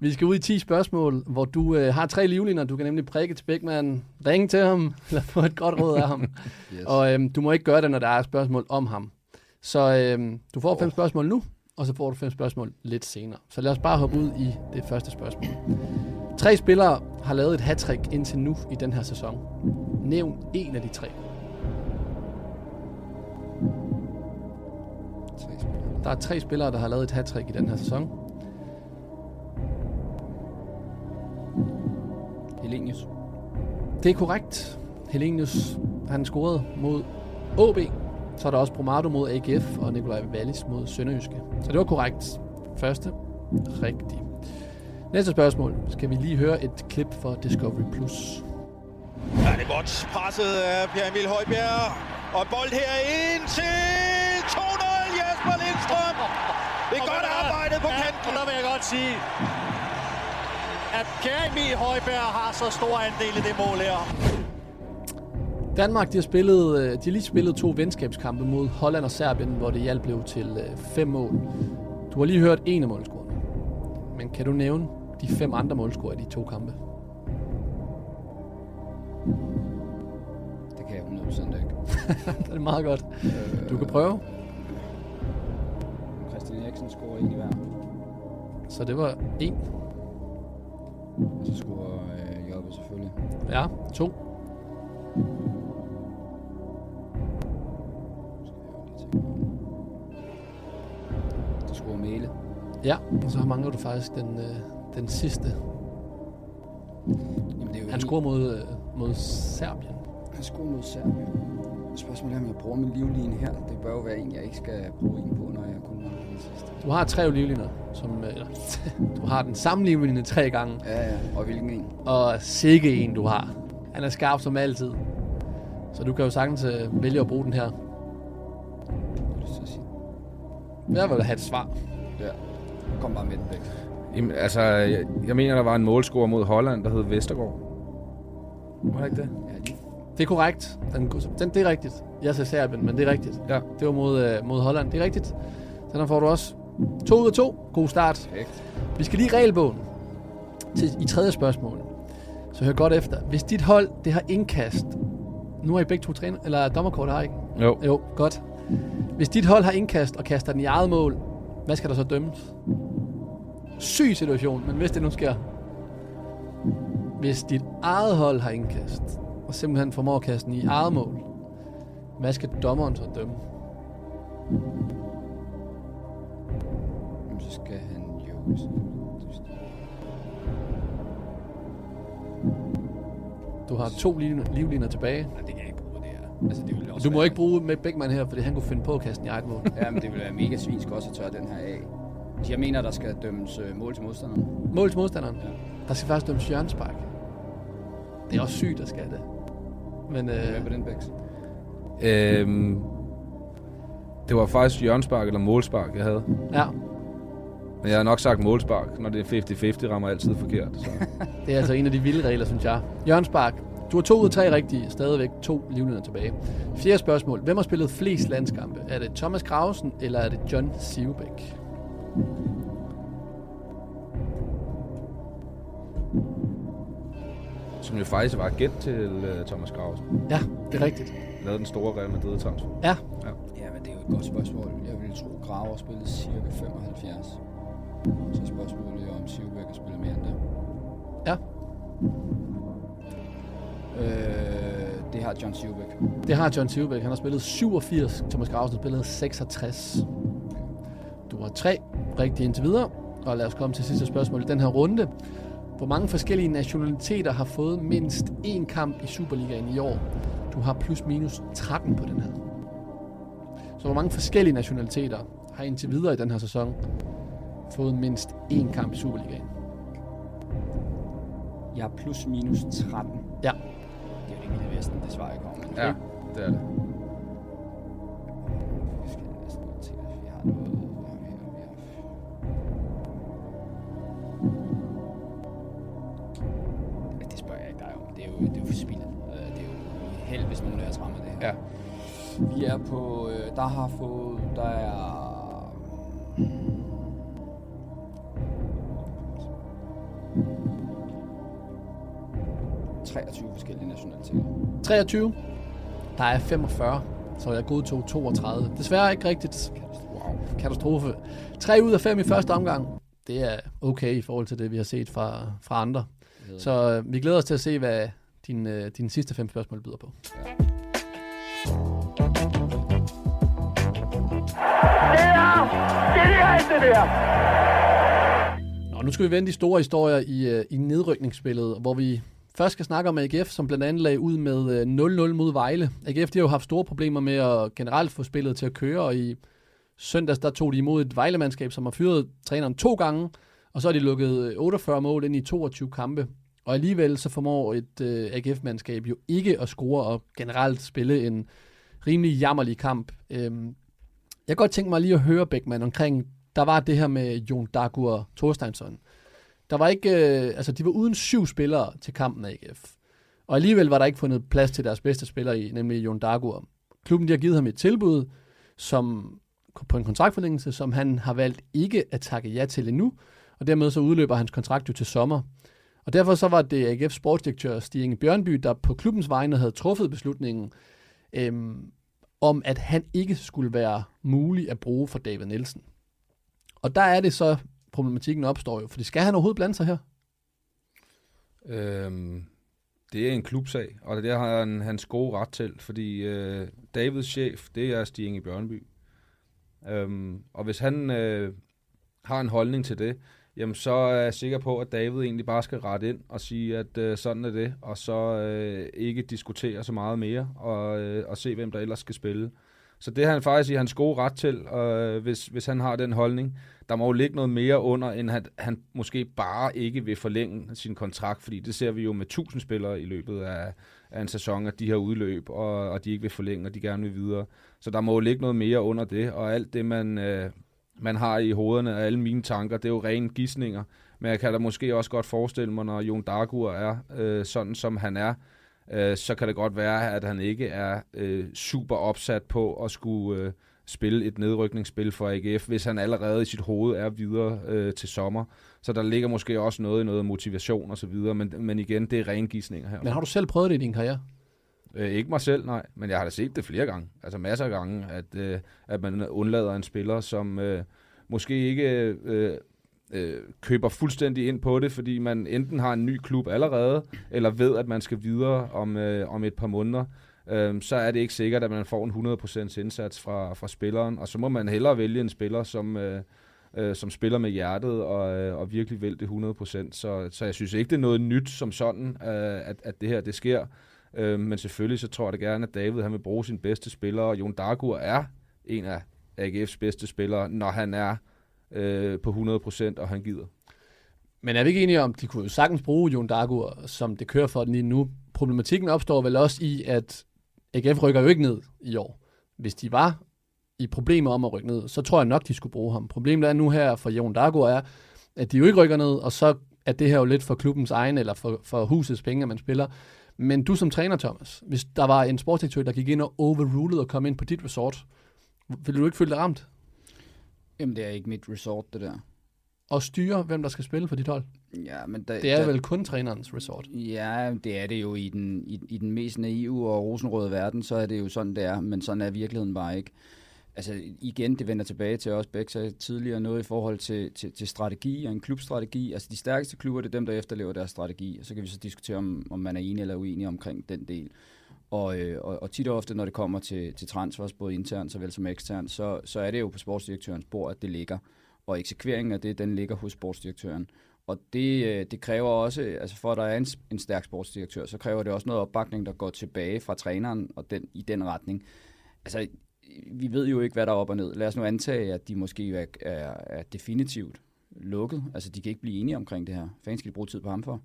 vi skal ud i 10 spørgsmål, hvor du øh, har tre livliner. Du kan nemlig prikke til Bækman, ringe til ham, eller få et godt råd af ham. yes. Og øh, du må ikke gøre det, når der er spørgsmål om ham. Så øh, du får fem oh. spørgsmål nu, og så får du fem spørgsmål lidt senere. Så lad os bare hoppe ud i det første spørgsmål. Tre spillere har lavet et hat indtil nu i den her sæson. Nævn en af de tre. Der er tre spillere, der har lavet et hat i den her sæson. Helenius. Det er korrekt. Helenius, han scorede mod OB. Så er der også Bromado mod AGF og Nikolaj Wallis mod Sønderjyske. Så det var korrekt. Første. Rigtig. Næste spørgsmål skal vi lige høre et klip fra Discovery+. Plus. Ja, det er godt presset af Pierre Emil Højbjerg. Og bold her ind til 2-0 Jesper Lindstrøm. Det er og godt arbejdet på ja, kanten. Og der vil jeg godt sige, at Pierre Emil Højbjerg har så stor andel i det mål her. Danmark de har, spillet, øh, de har lige spillet to venskabskampe mod Holland og Serbien, hvor det hjælp blev til øh, fem mål. Du har lige hørt en af målscorerne. Men kan du nævne de fem andre målscorer i de to kampe? Det kan jeg 100% ikke. det er meget godt. Du kan prøve. Christian Eriksen scorer en i hver. Så det var en. Så scorer øh, Jobbe selvfølgelig. Ja, to. Så scorer Mæle. Ja, og så mangler du faktisk den, øh, den sidste. Jamen, det er jo Han scorer mod, øh, mod Serbien. Han scorer mod Serbien. Spørgsmålet er, om jeg bruger min livline her. Det bør jo være en, jeg ikke skal bruge en på, når jeg kun har den sidste. Du har tre livliner, som, øh, eller, du har den samme livline tre gange. Ja, ja. Og hvilken en? Og sikke en, du har. Han er skarp som altid. Så du kan jo sagtens øh, vælge at bruge den her. Jeg vil have et svar. Ja. Kom bare med den væk. Jamen, altså, jeg, jeg mener, der var en målscorer mod Holland, der hed Vestergaard. Var det ikke det? Ja, lige. Det er korrekt. Den, den, det er rigtigt. Jeg sagde Serbien, men det er rigtigt. Ja. Det var mod, øh, mod Holland. Det er rigtigt. Den her får du også. To ud af to. God start. Perfekt. Vi skal lige regelbogen til, i tredje spørgsmål. Så hør godt efter. Hvis dit hold, det har indkast. Nu er I begge to træner, eller dommerkort har I ikke? Jo. Jo, godt. Hvis dit hold har indkast og kaster den i eget mål, hvad skal der så dømmes? Syg situation, men hvis det nu sker. Hvis dit eget hold har indkast, og simpelthen formår at kaste den i eget mål, hvad skal dommeren så dømme? Jamen, så skal han jo... Du har to livliner tilbage. Nej, det Altså, det vil også Du må være... ikke bruge med Beckmann her, fordi han kunne finde på at kaste den i eget mål. Ja, men det vil være mega svinsk også at tørre den her af. Jeg mener, der skal dømmes øh, mål til modstanderen. Mål til modstanderen? Ja. Der skal faktisk dømmes hjørnspark. Det er også sygt, der skal det. Men øh, Hvad på den, Bex? Øhm, det var faktisk hjørnspark eller målspark, jeg havde. ja, Men jeg har nok sagt målspark. Når det er 50-50, rammer altid forkert. Så. det er altså en af de vilde regler, synes jeg. Jørgenspark, du har to ud af tre rigtige, stadigvæk to livliner tilbage. Fjerde spørgsmål. Hvem har spillet flest landskampe? Er det Thomas Grausen, eller er det John Sivbæk? Som jo faktisk var agent til uh, Thomas Grausen. Ja, det er rigtigt. Lavede den store Real Madrid transfer. Ja. ja. Ja, men det er jo et godt spørgsmål. Jeg ville tro, Graver spillede cirka 75. Så er spørgsmålet jo, om Sivbæk har spillet mere end det. Ja. Øh, det har John Sivbæk. Det har John Sivbæk. Han har spillet 87. Thomas Grausen har spillet 66. Du har tre rigtige indtil videre. Og lad os komme til sidste spørgsmål i den her runde. Hvor mange forskellige nationaliteter har fået mindst én kamp i Superligaen i år? Du har plus minus 13 på den her. Så hvor mange forskellige nationaliteter har indtil videre i den her sæson fået mindst én kamp i Superligaen? Jeg har plus minus 13. Ja. Det vilde vesten, det svarer jeg kommer med. Ja, det er det. Vi skal næsten at vi har noget. Det spørger jeg ikke dig om. Det er jo, det er jo for spillet. Øh, Det er jo held, hvis nogen af os rammer det her. Ja. Vi er på, øh, der har fået, der er... – 23 forskellige nationaliteter. 23. Der er 45, så jeg godtog 32. Desværre ikke rigtigt. Wow. Katastrofe. 3 ud af 5 i første omgang. Det er okay i forhold til det, vi har set fra, fra andre. Så øh, vi glæder os til at se, hvad din, øh, dine sidste fem spørgsmål byder på. Det er genialt, det der! Nå, nu skal vi vende de store historier i, øh, i nedrykningsspillet, hvor vi først skal snakke om AGF, som blandt andet lagde ud med øh, 0-0 mod Vejle. AGF de har jo haft store problemer med at generelt få spillet til at køre, og i søndags der tog de imod et Vejle-mandskab, som har fyret træneren to gange, og så har de lukket øh, 48 mål ind i 22 kampe. Og alligevel så formår et øh, AGF-mandskab jo ikke at score og generelt spille en rimelig jammerlig kamp. Øhm, jeg kan godt tænke mig lige at høre Beckmann omkring, der var det her med Jon Dagur Thorsteinsson. Øh, der var ikke, øh, altså de var uden syv spillere til kampen af AGF. Og alligevel var der ikke fundet plads til deres bedste spiller i, nemlig Jon Dagur. Klubben de har givet ham et tilbud, som på en kontraktforlængelse, som han har valgt ikke at takke ja til endnu. og dermed så udløber hans kontrakt jo til sommer. Og derfor så var det AGF sportsdirektør Stig Inge Bjørnby, der på klubbens vegne havde truffet beslutningen øhm, om, at han ikke skulle være mulig at bruge for David Nielsen. Og der er det så, problematikken opstår jo, for skal han overhovedet blande sig her? Øhm, det er en klubsag, og det har han hans gode ret til, fordi øh, Davids chef, det er Stig Inge Bjørnby. Øhm, og hvis han øh, har en holdning til det, jamen så er jeg sikker på, at David egentlig bare skal rette ind og sige, at øh, sådan er det, og så øh, ikke diskutere så meget mere, og, øh, og se, hvem der ellers skal spille. Så det er han faktisk i hans gode ret til, øh, hvis, hvis han har den holdning. Der må jo ligge noget mere under, end at han måske bare ikke vil forlænge sin kontrakt, fordi det ser vi jo med tusind spillere i løbet af, af en sæson, at de har udløb, og, og de ikke vil forlænge, og de gerne vil videre. Så der må jo ligge noget mere under det, og alt det, man, øh, man har i hovederne, og alle mine tanker, det er jo rene gissninger. Men jeg kan da måske også godt forestille mig, når Jon Dagur er øh, sådan, som han er, øh, så kan det godt være, at han ikke er øh, super opsat på at skulle øh, spille et nedrykningsspil for AGF, hvis han allerede i sit hoved er videre øh, til sommer. Så der ligger måske også noget i noget motivation og så videre, men, men igen, det er rene gissninger her. Men har du selv prøvet det i din karriere? Øh, ikke mig selv, nej, men jeg har da set det flere gange, altså masser af gange, at, øh, at man undlader en spiller, som øh, måske ikke øh, øh, køber fuldstændig ind på det, fordi man enten har en ny klub allerede, eller ved, at man skal videre om, øh, om et par måneder, øh, så er det ikke sikkert, at man får en 100% indsats fra, fra spilleren, og så må man hellere vælge en spiller, som... Øh, øh, som spiller med hjertet og, øh, og virkelig vil det 100%. Så, så jeg synes ikke, det er noget nyt som sådan, øh, at, at det her det sker. Øh, men selvfølgelig så tror jeg da gerne, at David han vil bruge sin bedste spiller, og Jon Dagur er en af AGF's bedste spillere, når han er øh, på 100%, og han gider. Men er vi ikke enige om, de kunne jo sagtens bruge Jon Dagur, som det kører for den lige nu? Problematikken opstår vel også i, at AGF rykker jo ikke ned i år. Hvis de var i problemer om at rykke ned, så tror jeg nok, de skulle bruge ham. Problemet er nu her for Jon Dagur er, at de jo ikke rykker ned, og så er det her jo lidt for klubbens egen, eller for, for husets penge, at man spiller. Men du som træner, Thomas, hvis der var en sportsdirektør, der gik ind og overruled og kom ind på dit resort, ville du ikke føle dig ramt? Jamen, det er ikke mit resort, det der. Og styre, hvem der skal spille for dit hold? Ja, men der, det er der, vel kun trænerens resort? Ja, det er det jo i den, i, i den mest naive og rosenrøde verden, så er det jo sådan, det er, men sådan er virkeligheden bare ikke. Altså igen, det vender tilbage til også Bæk sagde tidligere, noget i forhold til, til, til strategi og en klubstrategi. Altså de stærkeste klubber, det er dem, der efterlever deres strategi, og så kan vi så diskutere, om, om man er enig eller uenig omkring den del. Og, øh, og, og tit og ofte, når det kommer til, til transfers, både internt såvel som eksternt, så, så er det jo på sportsdirektørens bord, at det ligger. Og eksekveringen af det, den ligger hos sportsdirektøren. Og det, øh, det kræver også, altså for at der er en, en stærk sportsdirektør, så kræver det også noget opbakning, der går tilbage fra træneren og den, i den retning. Altså, vi ved jo ikke, hvad der er op og ned. Lad os nu antage, at de måske er, er, er definitivt lukket. Altså, de kan ikke blive enige omkring det her. Fanden skal de bruge tid på ham for?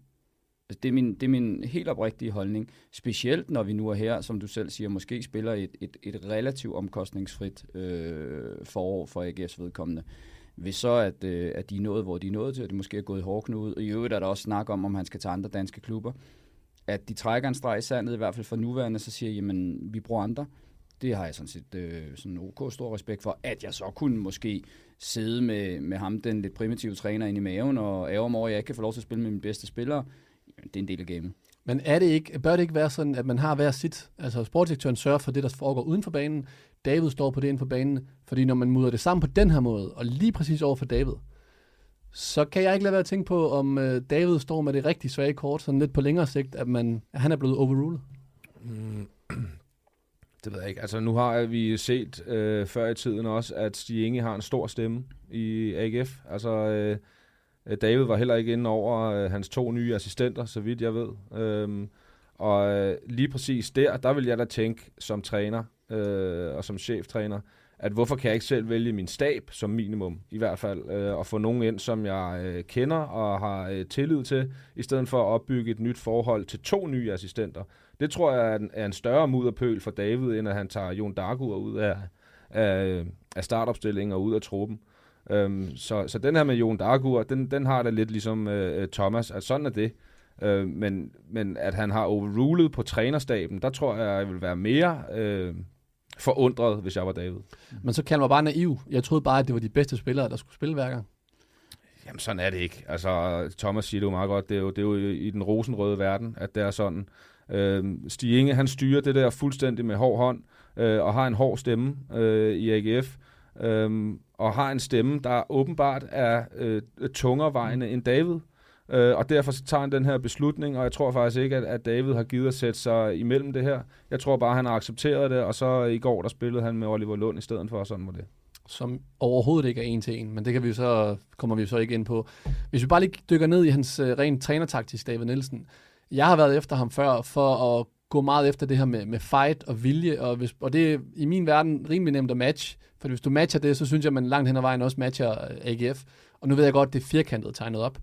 Det, er min, det er min helt oprigtige holdning. Specielt når vi nu er her, som du selv siger, måske spiller et, et, et relativt omkostningsfrit øh, forår for AGF's vedkommende. Hvis så, at, øh, at de er nået, hvor de er nået til, at de måske er gået hårdknude, og i øvrigt er der også snak om, om han skal tage andre danske klubber, at de trækker en streg i sandet, i hvert fald for nuværende, så siger, jamen, vi bruger andre. Det har jeg sådan set øh, sådan ok stor respekt for, at jeg så kunne måske sidde med, med ham, den lidt primitive træner, ind i maven, og ærger mig over, at jeg ikke kan få lov til at spille med mine bedste spillere. Det er en del af gamet. Men er det ikke, bør det ikke være sådan, at man har hver sit? Altså sportsdirektøren sørger for det, der foregår uden for banen. David står på det inden for banen. Fordi når man mudder det sammen på den her måde, og lige præcis over for David, så kan jeg ikke lade være at tænke på, om øh, David står med det rigtig svage kort, sådan lidt på længere sigt, at, man, at han er blevet overrulet. Mm. Det ved jeg ikke. Altså, nu har vi set øh, før i tiden også, at Stig Inge har en stor stemme i AGF. Altså, øh, Øh, David var heller ikke inde over øh, hans to nye assistenter, så vidt jeg ved. Øhm, og øh, lige præcis der, der vil jeg da tænke som træner øh, og som cheftræner, at hvorfor kan jeg ikke selv vælge min stab som minimum, i hvert fald, øh, og få nogen ind, som jeg øh, kender og har øh, tillid til, i stedet for at opbygge et nyt forhold til to nye assistenter. Det tror jeg er en, er en større mudderpøl for David, end at han tager Jon Dagur ud af, af, af startopstillingen og ud af truppen. Øhm, så, så den her med Jon Dagur, den, den har det lidt ligesom øh, Thomas, at sådan er det. Øh, men, men at han har overrulet på trænerstaben, der tror jeg, jeg vil være mere øh, forundret, hvis jeg var David. Men så kalder mig bare naiv. Jeg troede bare, at det var de bedste spillere, der skulle spille hver gang. Jamen, sådan er det ikke. Altså, Thomas siger det jo meget godt. Det er jo, det er jo i den rosenrøde verden, at det er sådan. Øh, Stig Inge, han styrer det der fuldstændig med hård hånd, øh, og har en hård stemme øh, i AGF, øh, og har en stemme, der åbenbart er øh, tungervejende mm. end David. Øh, og derfor så tager han den her beslutning, og jeg tror faktisk ikke, at, at David har givet at sætte sig imellem det her. Jeg tror bare, han har accepteret det, og så i går, der spillede han med Oliver Lund i stedet for, sådan var det som overhovedet ikke er en til en, men det kan vi så, kommer vi så ikke ind på. Hvis vi bare lige dykker ned i hans uh, rent trænertaktisk, David Nielsen. Jeg har været efter ham før for at gå meget efter det her med, med fight og vilje, og, hvis, og det er i min verden rimelig nemt at match, for hvis du matcher det, så synes jeg, at man langt hen ad vejen også matcher øh, AGF. Og nu ved jeg godt, det er firkantet tegnet op.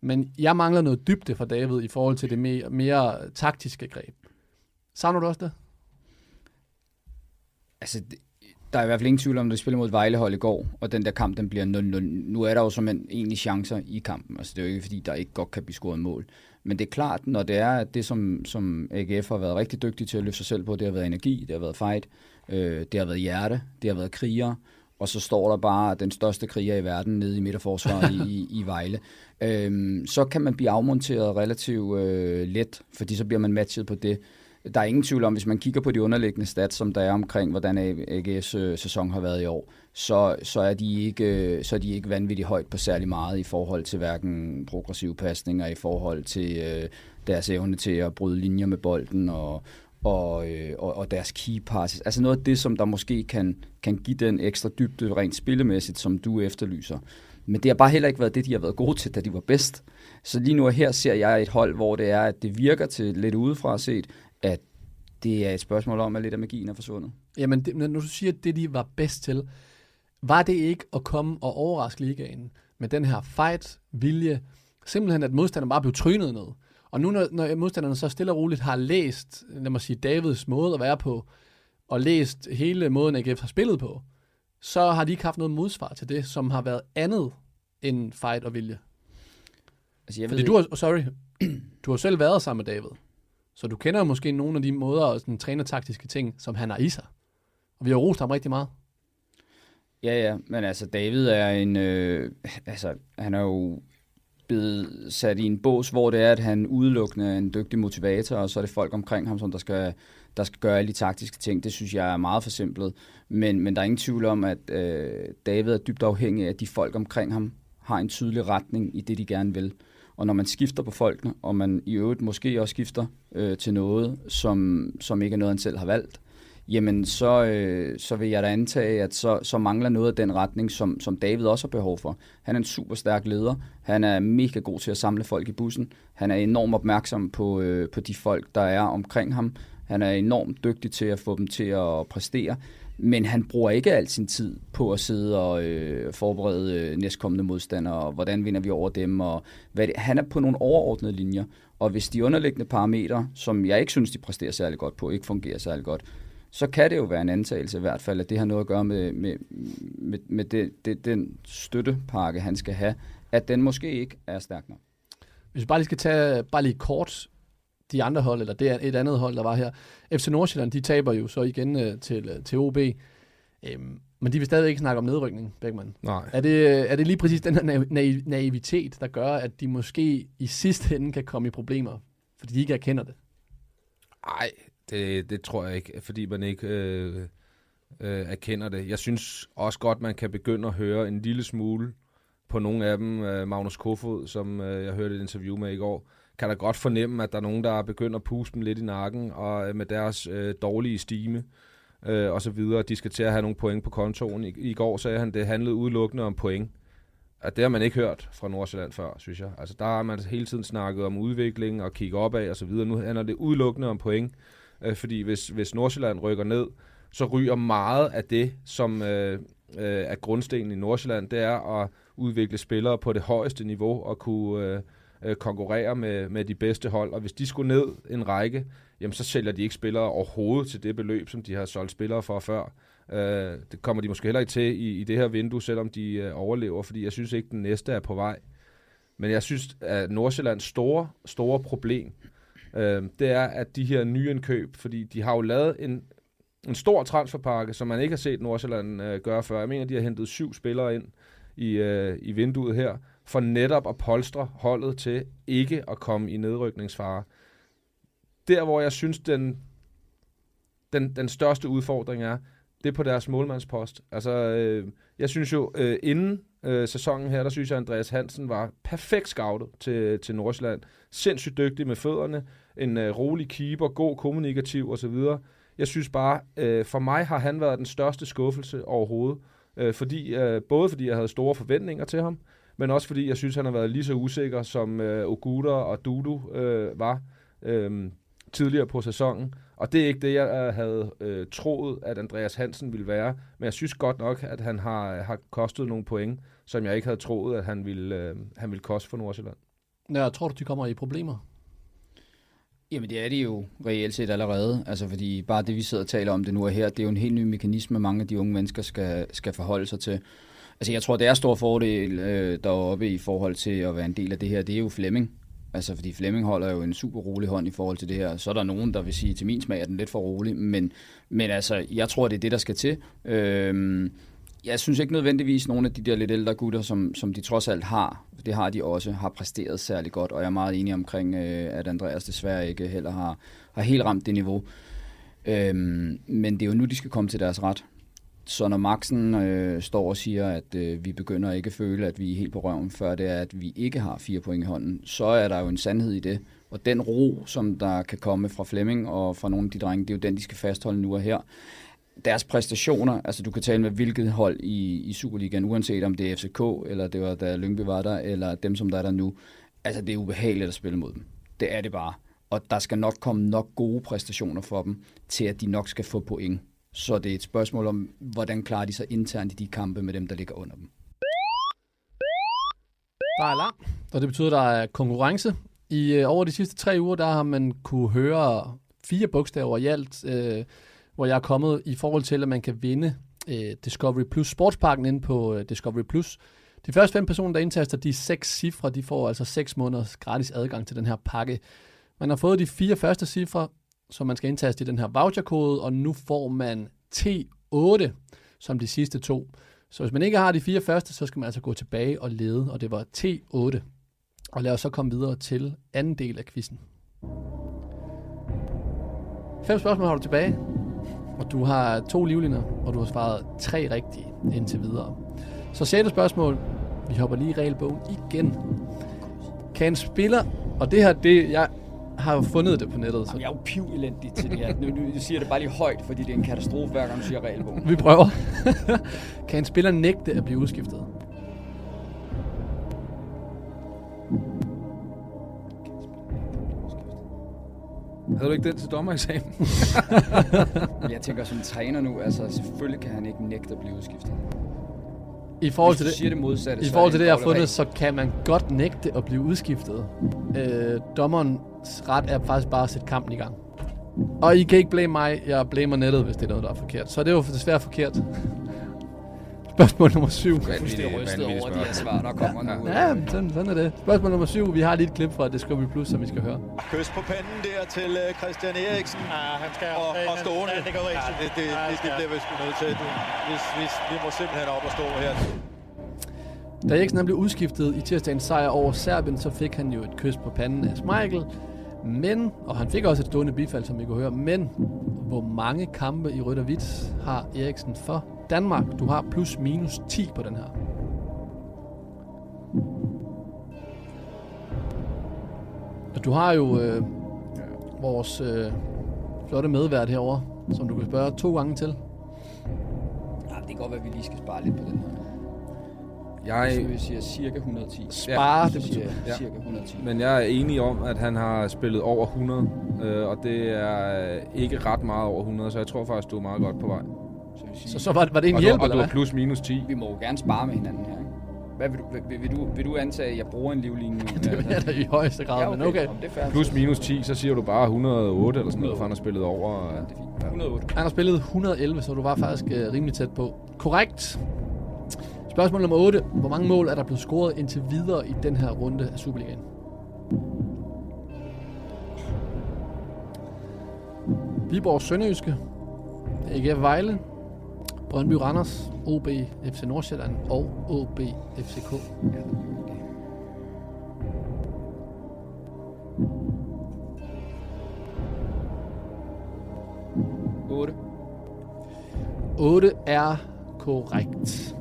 Men jeg mangler noget dybde fra David i forhold til det mere, mere taktiske greb. Savner du også det? Altså, der er i hvert fald ingen tvivl om, at de spiller mod Vejlehold i går, og den der kamp, den bliver 0-0. Nu er der jo som en egentlig chancer i kampen. Altså, det er jo ikke, fordi der ikke godt kan blive scoret mål. Men det er klart, når det er at det, som, som AGF har været rigtig dygtig til at løfte sig selv på, det har været energi, det har været fight, øh, det har været hjerte, det har været kriger, og så står der bare den største kriger i verden nede i midterforsvaret i, i Vejle. Øhm, så kan man blive afmonteret relativt øh, let, fordi så bliver man matchet på det. Der er ingen tvivl om, hvis man kigger på de underliggende stats, som der er omkring, hvordan AGF's øh, sæson har været i år, så, så, er de ikke, øh, så er de ikke vanvittigt højt på særlig meget i forhold til hverken progressive pasninger, i forhold til øh, deres evne til at bryde linjer med bolden og, og, øh, og, og deres key passes. Altså noget af det, som der måske kan, kan give den ekstra dybde rent spillemæssigt, som du efterlyser. Men det har bare heller ikke været det, de har været gode til, da de var bedst. Så lige nu her ser jeg et hold, hvor det er, at det virker til lidt udefra set, at det er et spørgsmål om, at lidt af magien er forsvundet. Jamen, det, når du siger, at det, de var bedst til, var det ikke at komme og overraske ligaen med den her fight, vilje, simpelthen at modstanderen bare blev trynet ned. Og nu når, når modstanderne så stille og roligt har læst, lad mig sige, Davids måde at være på, og læst hele måden, AGF har spillet på, så har de ikke haft noget modsvar til det, som har været andet end fight og vilje. Altså, jeg Fordi du har, sorry, du har selv været sammen med David. Så du kender måske nogle af de måder og sådan trænertaktiske ting, som han har i sig. Og vi har rost ham rigtig meget. Ja, ja, men altså David er en, øh, altså han er jo blevet sat i en bås, hvor det er, at han udelukkende er en dygtig motivator, og så er det folk omkring ham, som der skal, der skal gøre alle de taktiske ting. Det synes jeg er meget forsimplet. Men, men der er ingen tvivl om, at øh, David er dybt afhængig af, at de folk omkring ham har en tydelig retning i det, de gerne vil. Og når man skifter på folkene, og man i øvrigt måske også skifter øh, til noget, som, som ikke er noget, han selv har valgt, jamen så, øh, så vil jeg da antage, at så, så mangler noget af den retning, som, som David også har behov for. Han er en super stærk leder. Han er mega god til at samle folk i bussen. Han er enormt opmærksom på, øh, på de folk, der er omkring ham. Han er enormt dygtig til at få dem til at præstere. Men han bruger ikke al sin tid på at sidde og øh, forberede øh, næstkommende modstandere, og hvordan vinder vi over dem, og hvad det, han er på nogle overordnede linjer. Og hvis de underliggende parametre, som jeg ikke synes, de præsterer særlig godt på, ikke fungerer særlig godt, så kan det jo være en antagelse i hvert fald, at det har noget at gøre med, med, med, med det, det, den støttepakke, han skal have, at den måske ikke er stærk nok. Hvis vi bare lige skal tage bare lige kort de andre hold, eller det er et andet hold, der var her. FC Nordsjælland, de taber jo så igen uh, til, uh, til OB. Øhm, men de vil stadig ikke snakke om nedrykning, Beckmann. Nej. Er det, er det lige præcis den her naiv- naivitet, der gør, at de måske i sidste ende kan komme i problemer, fordi de ikke erkender det? Nej, det, det tror jeg ikke, fordi man ikke øh, øh, erkender det. Jeg synes også godt, man kan begynde at høre en lille smule på nogle af dem. Øh, Magnus Kofod, som øh, jeg hørte et interview med i går, kan da godt fornemme, at der er nogen, der er begyndt at puste dem lidt i nakken, og øh, med deres øh, dårlige stime øh, og så videre, de skal til at have nogle point på kontoen. I, I går sagde han, at det handlede udelukkende om point. At det har man ikke hørt fra Nordsjælland før, synes jeg. Altså der har man hele tiden snakket om udvikling og kigge opad og så videre. Nu handler det udelukkende om point, øh, fordi hvis, hvis Nordsjælland rykker ned, så ryger meget af det, som øh, øh, er grundstenen i Nordsjælland, det er at udvikle spillere på det højeste niveau og kunne... Øh, øh, konkurrere med, med de bedste hold. Og hvis de skulle ned en række, jamen så sælger de ikke spillere overhovedet til det beløb, som de har solgt spillere for før. Øh, det kommer de måske heller ikke til i, i det her vindue, selvom de øh, overlever, fordi jeg synes ikke, den næste er på vej. Men jeg synes, at Nordsjællands store, store problem, øh, det er, at de her nye indkøb, fordi de har jo lavet en, en stor transferpakke, som man ikke har set Nordsjælland øh, gøre før. Jeg mener, de har hentet syv spillere ind i, øh, i vinduet her, for netop at polstre holdet til ikke at komme i nedrykningsfare. Der, hvor jeg synes, den, den, den største udfordring er, det er på deres målmandspost. Altså, øh, jeg synes jo, øh, inden øh, sæsonen her, der synes jeg, Andreas Hansen var perfekt scoutet til, til Nordsjælland. Sindssygt dygtig med fødderne, en øh, rolig keeper, god kommunikativ osv. Jeg synes bare, øh, for mig har han været den største skuffelse overhovedet. Øh, fordi, øh, både fordi jeg havde store forventninger til ham, men også fordi jeg synes, han har været lige så usikker, som øh, Oguda og Dudu øh, var øh, tidligere på sæsonen. Og det er ikke det, jeg øh, havde øh, troet, at Andreas Hansen ville være. Men jeg synes godt nok, at han har, øh, har kostet nogle point, som jeg ikke havde troet, at han ville, øh, han ville koste for Nordsjælland. Ja, tror du, de kommer i problemer? Jamen det er det jo reelt set allerede, altså fordi bare det vi sidder og taler om det nu og her, det er jo en helt ny mekanisme, mange af de unge mennesker skal, skal forholde sig til. Altså jeg tror, det er stor fordel øh, deroppe i forhold til at være en del af det her, det er jo Flemming. Altså fordi Flemming holder jo en super rolig hånd i forhold til det her. Så er der nogen, der vil sige, til min smag er den lidt for rolig, men, men altså jeg tror, det er det, der skal til. Øh, jeg synes ikke nødvendigvis, nogle af de der lidt ældre gutter, som, som de trods alt har, det har de også, har præsteret særlig godt, og jeg er meget enig omkring, øh, at Andreas desværre ikke heller har, har helt ramt det niveau. Øhm, men det er jo nu, de skal komme til deres ret. Så når Maxen øh, står og siger, at øh, vi begynder ikke at føle, at vi er helt på røven, før det er, at vi ikke har fire point i hånden, så er der jo en sandhed i det. Og den ro, som der kan komme fra Flemming og fra nogle af de drenge, det er jo den, de skal fastholde nu og her deres præstationer, altså du kan tale med hvilket hold i, i Superligaen, uanset om det er FCK, eller det var da Lyngby var der, eller dem, som der er der nu, altså det er ubehageligt at spille mod dem. Det er det bare. Og der skal nok komme nok gode præstationer for dem, til at de nok skal få point. Så det er et spørgsmål om, hvordan klarer de sig internt i de kampe med dem, der ligger under dem. Der er lang, og det betyder, at der er konkurrence. I øh, over de sidste tre uger, der har man kunne høre fire bogstaver i alt. Øh, hvor jeg er kommet i forhold til, at man kan vinde øh, Discovery Plus Sportsparken ind på øh, Discovery Plus. De første fem personer, der indtaster de seks cifre, de får altså seks måneders gratis adgang til den her pakke. Man har fået de fire første cifre, som man skal indtaste i den her voucherkode, og nu får man T8 som de sidste to. Så hvis man ikke har de fire første, så skal man altså gå tilbage og lede, og det var T8. Og lad os så komme videre til anden del af quizzen. Fem spørgsmål har du tilbage. Og du har to livliner, og du har svaret tre rigtige indtil videre. Så sjette spørgsmål. Vi hopper lige i regelbogen igen. Kan en spiller, og det her, det, jeg har jo fundet det på nettet. Så. Jamen, jeg er jo piv elendig til det her. Nu, nu siger det bare lige højt, fordi det er en katastrofe, hver gang du siger regelbogen. Vi prøver. kan en spiller nægte at blive udskiftet? Havde du ikke den til dommereksamen? jeg tænker som træner nu, altså selvfølgelig kan han ikke nægte at blive udskiftet. I forhold til det, siger det modsatte, i forhold til det, jeg har fundet, så kan man godt nægte at blive udskiftet. Øh, dommerens ret er faktisk bare at sætte kampen i gang. Og I kan ikke blame mig, jeg blamer nettet, hvis det er noget, der er forkert. Så det er jo desværre forkert. Spørgsmål nummer syv. Fuldstændig rystet over de her svar, der kommer nu. Ja, ja sådan, sådan er det. Spørgsmål nummer syv. Vi har lige et klip fra Discovery Plus, som vi skal høre. Kys på panden der til uh, Christian Eriksen. Ja, han skal og, og stående. Ja, det, går ja, det, det, det, det, bliver vi sgu nødt til. Hvis, hvis, vi må simpelthen op og stå her. Da Eriksen blev udskiftet i tirsdagens sejr over Serbien, så fik han jo et kys på panden af Schmeichel. Men, og han fik også et stående bifald, som vi kunne høre, men hvor mange kampe i rødt og hvidt har Eriksen for Danmark? Du har plus minus 10 på den her. Og du har jo øh, vores øh, flotte medvært herover, som du kan spørge to gange til. Ja, det kan godt være, at vi lige skal spare lidt på den her. Jeg så vi siger cirka 110. Spare, ja, det betyder ja. cirka 110. Men jeg er enig om, at han har spillet over 100, øh, og det er ikke ret meget over 100, så jeg tror faktisk, du er meget godt på vej. Så, sige, så, så var, var det en og hjælp, du, eller Og hvad? du plus minus 10. Vi må jo gerne spare med hinanden her, ikke? Hvad vil du, vil, vil, du, vil du antage, at jeg bruger en livlinje nu? det vil jeg da i højeste grad, ja, okay. men okay. Om det er fair. Plus minus 10, så siger du bare 108 eller sådan noget, for han har spillet over. Ja, det er fint. 108. Han har spillet 111, så du var faktisk øh, rimelig tæt på. Korrekt. Spørgsmål nummer 8. Hvor mange mål er der blevet scoret indtil videre i den her runde af Superligaen? Viborg Sønderjyske, AGF Vejle, Brøndby Randers, OB FC Nordsjælland og OB FCK. Ja. Otte. 8 er korrekt.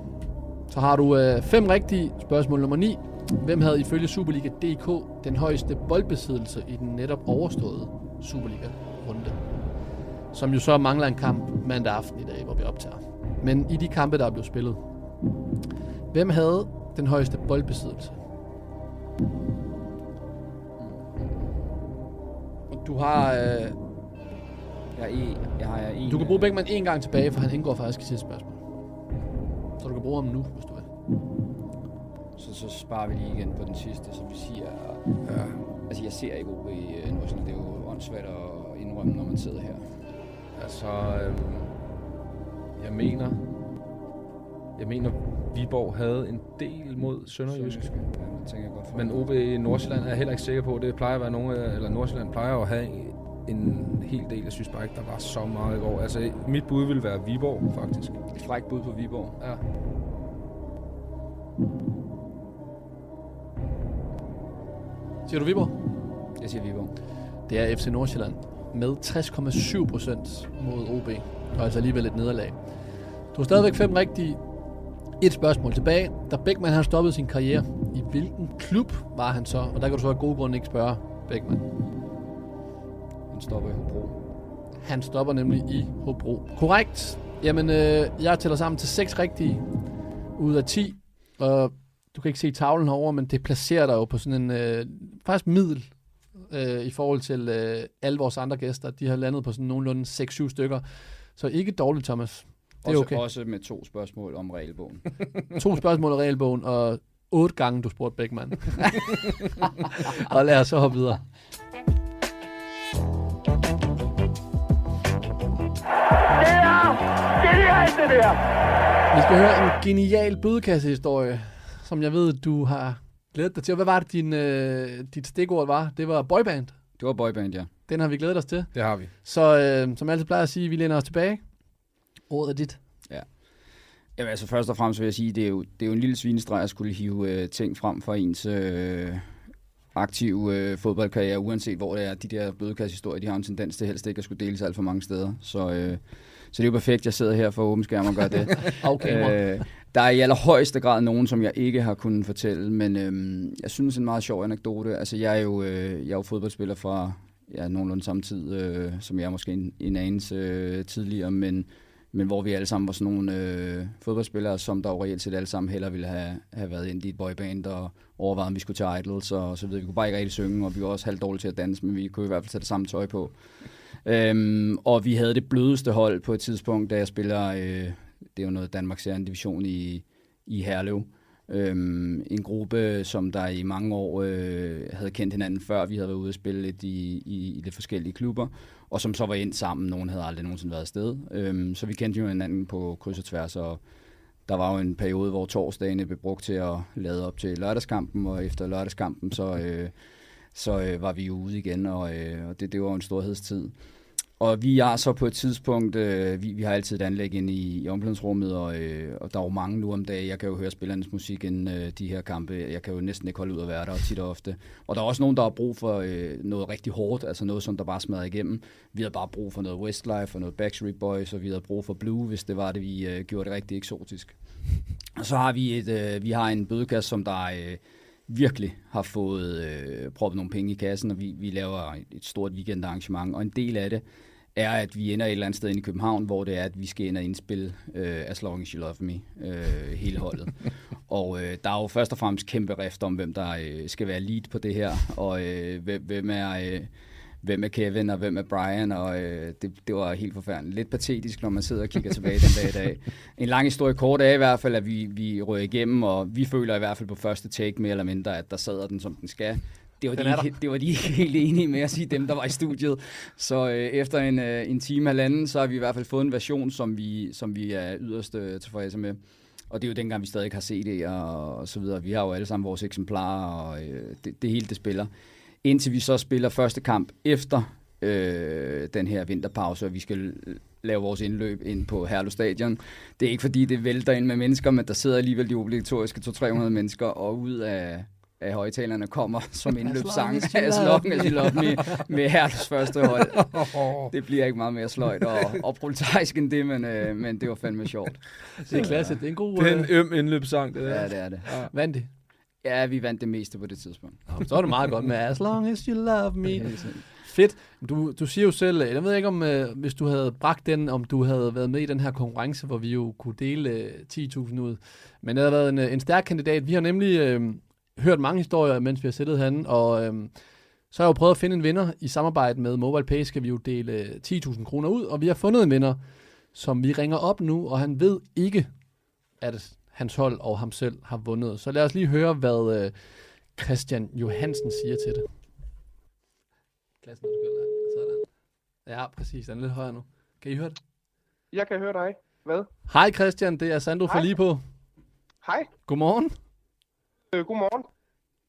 Så har du øh, fem rigtige. Spørgsmål nummer 9. Hvem havde ifølge Superliga.dk den højeste boldbesiddelse i den netop overståede Superliga-runde? Som jo så mangler en kamp mandag aften i dag, hvor vi optager. Men i de kampe, der er blevet spillet. Hvem havde den højeste boldbesiddelse? Du har... Øh, Jeg, er i, jeg har en, du kan bruge Bækman en gang tilbage, for han indgår faktisk i sidste spørgsmål. Så du kan bruge ham nu, hvis du vil. Så, så sparer vi lige igen på den sidste, så vi siger... Ja. Altså, jeg ser ikke OB i Nordsjælland. Det er jo åndssvagt at indrømme, når man sidder her. Altså, øhm, jeg mener, jeg mener, Viborg havde en del mod Sønderjysk. Ja, det tænker jeg godt for. Men OB i Nordsjælland er jeg heller ikke sikker på. Det plejer at være nogle, af- eller Nordsjælland plejer at have en hel del. Jeg synes bare ikke, der var så meget i går. Altså, mit bud ville være Viborg, faktisk. Et frækt bud på Viborg. Ja. Siger du Viborg? Jeg siger Viborg. Det er FC Nordsjælland med 60,7 procent mod OB. Og altså alligevel et nederlag. Du har stadigvæk fem rigtige. Et spørgsmål tilbage. Da Bækman har stoppet sin karriere, i hvilken klub var han så? Og der kan du så af gode grunde ikke spørge Bækman. Han stopper i Hobro. Han stopper nemlig i Hobro. Korrekt. Jamen, øh, jeg tæller sammen til seks rigtige ud af 10. Og du kan ikke se tavlen herovre, men det placerer dig jo på sådan en øh, faktisk middel øh, i forhold til øh, alle vores andre gæster. De har landet på sådan nogenlunde 6-7 stykker. Så ikke dårligt, Thomas. Det er også, okay. Også med to spørgsmål om regelbogen. To spørgsmål i regelbogen, og otte gange, du spurgte Bækman. og lad os så hoppe videre. Det er genialt, det der! Vi skal høre en genial bødekassehistorie, som jeg ved, du har glædet dig til. Og Hvad var det, din, øh, dit stikord var? Det var boyband. Det var boyband, ja. Den har vi glædet os til. Det har vi. Så øh, som jeg altid plejer at sige, vi læner os tilbage. Ordet er dit. Ja. Jamen altså først og fremmest vil jeg sige, det er jo, det er jo en lille svinestreg at skulle hive øh, ting frem fra ens øh, aktive øh, fodboldkarriere, uanset hvor det er. De der bødekassehistorier, de har en tendens til helst ikke at skulle deles alt for mange steder. Så, øh, så det er jo perfekt, jeg sidder her for åben skærm og gør det. Okay, øh, der er i allerhøjeste grad nogen, som jeg ikke har kunnet fortælle, men øh, jeg synes en meget sjov anekdote. Altså jeg er jo, øh, jeg er jo fodboldspiller fra ja, nogenlunde samme tid, øh, som jeg er måske en, en anelse øh, tidligere, men men hvor vi alle sammen var sådan nogle øh, fodboldspillere, som der jo reelt set alle sammen hellere ville have, have været inde i et boyband og overvejet, om vi skulle til Idols og så videre. Vi kunne bare ikke rigtig synge, og vi var også halvt dårlige til at danse, men vi kunne i hvert fald tage det samme tøj på. Øhm, og vi havde det blødeste hold på et tidspunkt, da jeg spiller, øh, det er jo noget Danmarks Serien division i, i Herlev. Øhm, en gruppe, som der i mange år øh, havde kendt hinanden før. Vi havde været ude at spille lidt i, i, i lidt forskellige klubber, og som så var ind sammen. Nogen havde aldrig nogensinde været afsted. Øhm, så vi kendte jo hinanden på kryds og tværs, og der var jo en periode, hvor torsdagene blev brugt til at lade op til lørdagskampen, og efter lørdagskampen, så, øh, så øh, var vi ude igen, og, øh, og det, det var en storhedstid. Og vi er så på et tidspunkt, øh, vi, vi har altid et anlæg inde i, i omklædningsrummet, og, øh, og der er jo mange nu om dagen. Jeg kan jo høre spillernes musik inden øh, de her kampe. Jeg kan jo næsten ikke holde ud at være der, og tit og ofte. Og der er også nogen, der har brug for øh, noget rigtig hårdt, altså noget, som der bare smadrer igennem. Vi havde bare brug for noget Westlife og noget Backstreet Boys, og vi havde brug for Blue, hvis det var det, vi øh, gjorde det rigtig eksotisk. Og så har vi, et, øh, vi har en bødekasse, som der øh, virkelig har fået øh, proppet nogle penge i kassen, og vi, vi laver et stort weekendarrangement, og en del af det er, at vi ender et eller andet sted inde i København, hvor det er, at vi skal ind og indspille øh, As Long As You Love Me, øh, hele holdet. og øh, der er jo først og fremmest kæmpe rift om, hvem der øh, skal være lead på det her, og øh, hvem, hvem er... Øh, hvem er Kevin, og hvem er Brian, og øh, det, det var helt forfærdeligt. Lidt patetisk, når man sidder og kigger tilbage den dag i dag. En lang historie kort er i hvert fald, at vi, vi rører igennem, og vi føler i hvert fald på første take mere eller mindre, at der sad den, som den skal. Det var, Den de ikke, det var de ikke helt enige med at sige, dem der var i studiet. Så øh, efter en, øh, en time halvanden, så har vi i hvert fald fået en version, som vi, som vi er yderst øh, tilfredse med. Og det er jo dengang, vi stadig ikke har CD'er og, og så videre. Vi har jo alle sammen vores eksemplarer, og øh, det, det hele det spiller. Indtil vi så spiller første kamp efter øh, den her vinterpause, og vi skal lave vores indløb ind på Herlev Stadion. Det er ikke fordi, det vælter ind med mennesker, men der sidder alligevel de obligatoriske 200-300 mennesker, og ud af af højtalerne kommer som indløbssang as you as love long me. as you love me med Hertles første hold. Det bliver ikke meget mere sløjt og, og proletarisk end det, men, øh, men det var fandme sjovt. Det er klasse. Det er en god... Det er en øh, øm indløbssang, det der. Ja, det er det. Ja. Vandt? Ja, vi vandt det meste på det tidspunkt. Nå, Så er det meget godt med As long as you love me. Sikkert. Fedt. Du, du siger jo selv, jeg ved ikke om, øh, hvis du havde bragt den, om du havde været med i den her konkurrence, hvor vi jo kunne dele øh, 10.000 ud. Men det har været en, øh, en stærk kandidat. Vi har nemlig øh, hørt mange historier, mens vi har siddet herinde, og øh, så har jeg jo prøvet at finde en vinder. I samarbejde med MobilePay skal vi jo dele øh, 10.000 kroner ud, og vi har fundet en vinder, som vi ringer op nu, og han ved ikke, at hans hold og ham selv har vundet. Så lad os lige høre, hvad øh, Christian Johansen siger til det. Klassen, du skal Sådan. Ja, præcis. Den er lidt højere nu. Kan I høre det? Jeg kan høre dig. Hvad? Hej Christian, det er Sandro fra Hej. lige på. Hej. Godmorgen. Øh, godmorgen.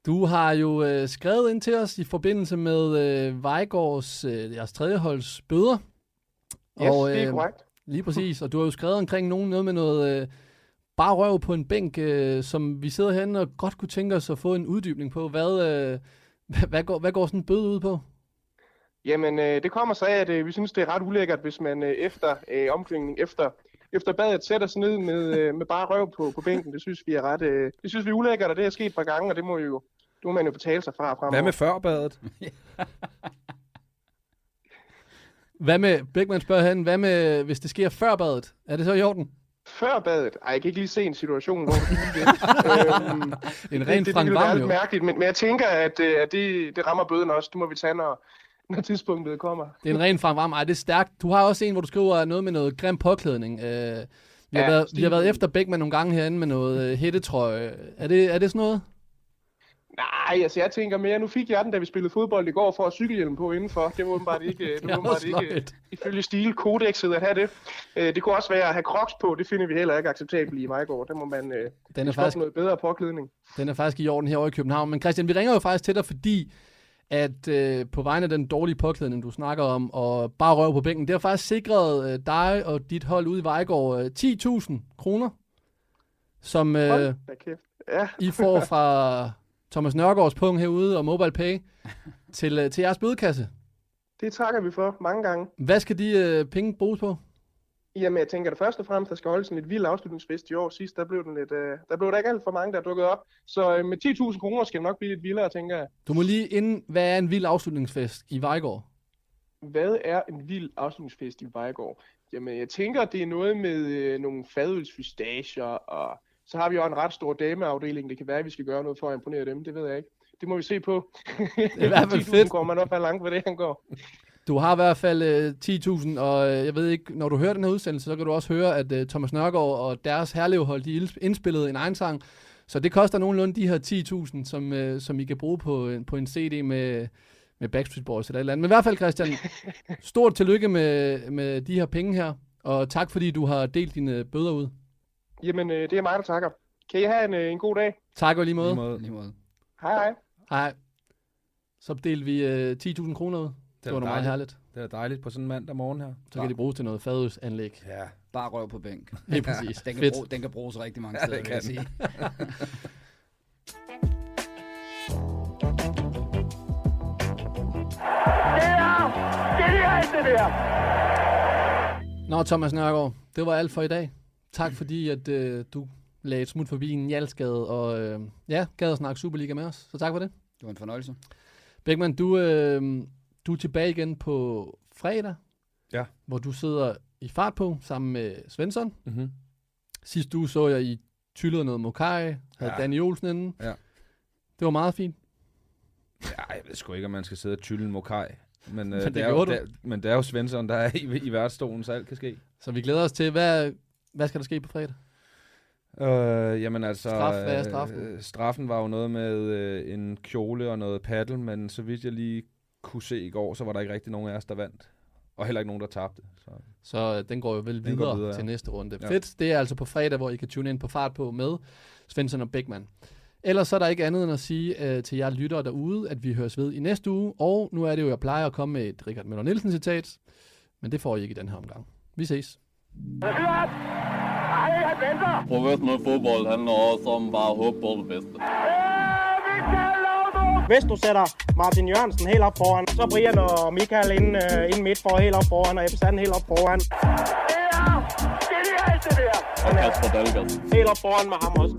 Du har jo øh, skrevet ind til os i forbindelse med øh, Vejgaards, øh, jeres tredjeholds bøder. Yes, det er korrekt. Lige præcis. Og du har jo skrevet omkring nogen noget med noget øh, bare røv på en bænk, øh, som vi sidder herinde og godt kunne tænke os at få en uddybning på. Hvad, øh, hvad, hvad, går, hvad går sådan en bøde ud på? Jamen, øh, det kommer så af, at øh, vi synes, det er ret ulækkert, hvis man øh, efter øh, omklædning, efter, efter badet, sætter sig ned med, øh, med bare røv på, på bænken. Det synes vi er ret, øh, det synes vi er ulækkert, og det er sket et par gange, og det må jo, det må man jo betale sig fra fremover. Hvad med førbadet? Hvad med, Bækman spørger han, hvad med, hvis det sker før badet? Er det så i orden? Før badet? Ej, jeg kan ikke lige se en situation, hvor det øhm, En det, ren det, Frank det, det, Vam, lidt mærkeligt, men, men jeg tænker, at, øh, at det, det rammer bøden også. Det må vi tage, når, når tidspunktet kommer. Det er en ren Frank Vam. Ej, det er stærkt. Du har også en, hvor du skriver noget med noget grim påklædning. Øh, vi, har Ja, været, vi har været efter Bækman nogle gange herinde med noget øh, hættetrøje. Er det, er det sådan noget? Nej, altså jeg tænker mere, nu fik jeg den, da vi spillede fodbold i går, for at cykelhjelm på indenfor. Det må åbenbart ikke, det er åbenbart ikke løjt. ifølge stilkodexet at have det. Øh, Det kunne også være at have crocs på, det finder vi heller ikke acceptabelt i Vejgaard. Der må man øh, Den er faktisk- noget bedre påklædning. Den er faktisk i orden herovre i København. Men Christian, vi ringer jo faktisk til dig, fordi at øh, på vegne af den dårlige påklædning, du snakker om, og bare røv på bænken, det har faktisk sikret øh, dig og dit hold ude i Vejgaard øh, 10.000 kroner, som øh. Ja. I får fra Thomas Nørgaards punkt herude og MobilePay til, øh, til jeres bødekasse. Det takker vi for mange gange. Hvad skal de øh, penge bruges på? Jamen, jeg tænker da først og fremmest, der skal holdes en lidt vild afslutningsfest i år. Sidst, der blev, den lidt, øh, der blev der ikke alt for mange, der dukkede op. Så øh, med 10.000 kroner skal det nok blive lidt vildere, tænker jeg. Du må lige inden, hvad er en vild afslutningsfest i Vejgaard? Hvad er en vild afslutningsfest i Vejgaard? Jamen, jeg tænker, det er noget med øh, nogle fadølsfystager, og så har vi jo en ret stor dameafdeling. Det kan være, at vi skal gøre noget for at imponere dem. Det ved jeg ikke. Det må vi se på. Det er i hvert fald fedt. går man op ad langt, hvad det han går. Du har i hvert fald øh, 10.000, og øh, jeg ved ikke, når du hører den her udsendelse, så kan du også høre, at øh, Thomas Nørgaard og deres herlevhold, de indspillede en egen sang. Så det koster nogenlunde de her 10.000, som, øh, som I kan bruge på, en- på en CD med, med Backstreet Boys eller et eller andet. Men i hvert fald, Christian, stort tillykke med, med de her penge her, og tak fordi du har delt dine bøder ud. Jamen, øh, det er mig, der takker. Kan I have en, øh, en god dag? Tak og lige måde. Lige måde. Lige måde. Hej hej. Hej. Så delte vi øh, 10.000 kroner ud. Det, det var noget meget herligt. Det er dejligt på sådan en mandag morgen her. Så kan de bruges til noget fadølsanlæg. Ja. Bare røv på bænk. Lige præcis. den, kan bruge, den kan bruges rigtig mange Ja, steder, det vil jeg kan sige. Det er genialt, det der! Nå, Thomas Nørgaard, det var alt for i dag. Tak fordi, at øh, du lagde et smut forbi en Jalsgade, og øh, ja, gad at snakke Superliga med os. Så tak for det. Det var en fornøjelse. Bækman, du, øh, du er tilbage igen på fredag, Ja. hvor du sidder i fart på sammen med Svensson. Mm-hmm. Sidste uge så jeg, I tyllede noget Mokai, havde Ja. Danny Olsen inden. Ja. Det var meget fint. Ja, jeg ved sgu ikke, om man skal sidde og tylle en mokai. Men, øh, Men det det er jo, der, men det er jo Svensson, der er i, i værtsstolen, så alt kan ske. Så vi glæder os til, hvad, hvad skal der ske på fredag? Øh, jamen altså... Straf, hvad er straffen? Øh, straffen var jo noget med øh, en kjole og noget paddle, men så vidt jeg lige kunne se i går, så var der ikke rigtig nogen af os, der vandt. Og heller ikke nogen, der tabte. Så. Så øh, den går jo vel Den videre, videre til ja. næste runde. Ja. Fedt. Det er altså på fredag, hvor I kan tune ind på fart på med Svensson og Bækman. Ellers så er der ikke andet end at sige øh, til jer lyttere derude, at vi høres ved i næste uge. Og nu er det jo, jeg plejer at komme med et Richard Møller Nielsen citat, men det får I ikke i den her omgang. Vi ses. Ej, han venter! Professionel fodbold handler også om bare at håbe på det bedste. Hvis du sætter Martin Jørgensen helt op foran, så Brian og Michael ind, uh, ind midt for helt op foran, og Ebbe helt op foran. Det er genialt, det der! Og Kasper Dahlgaard. Helt op foran med ham også.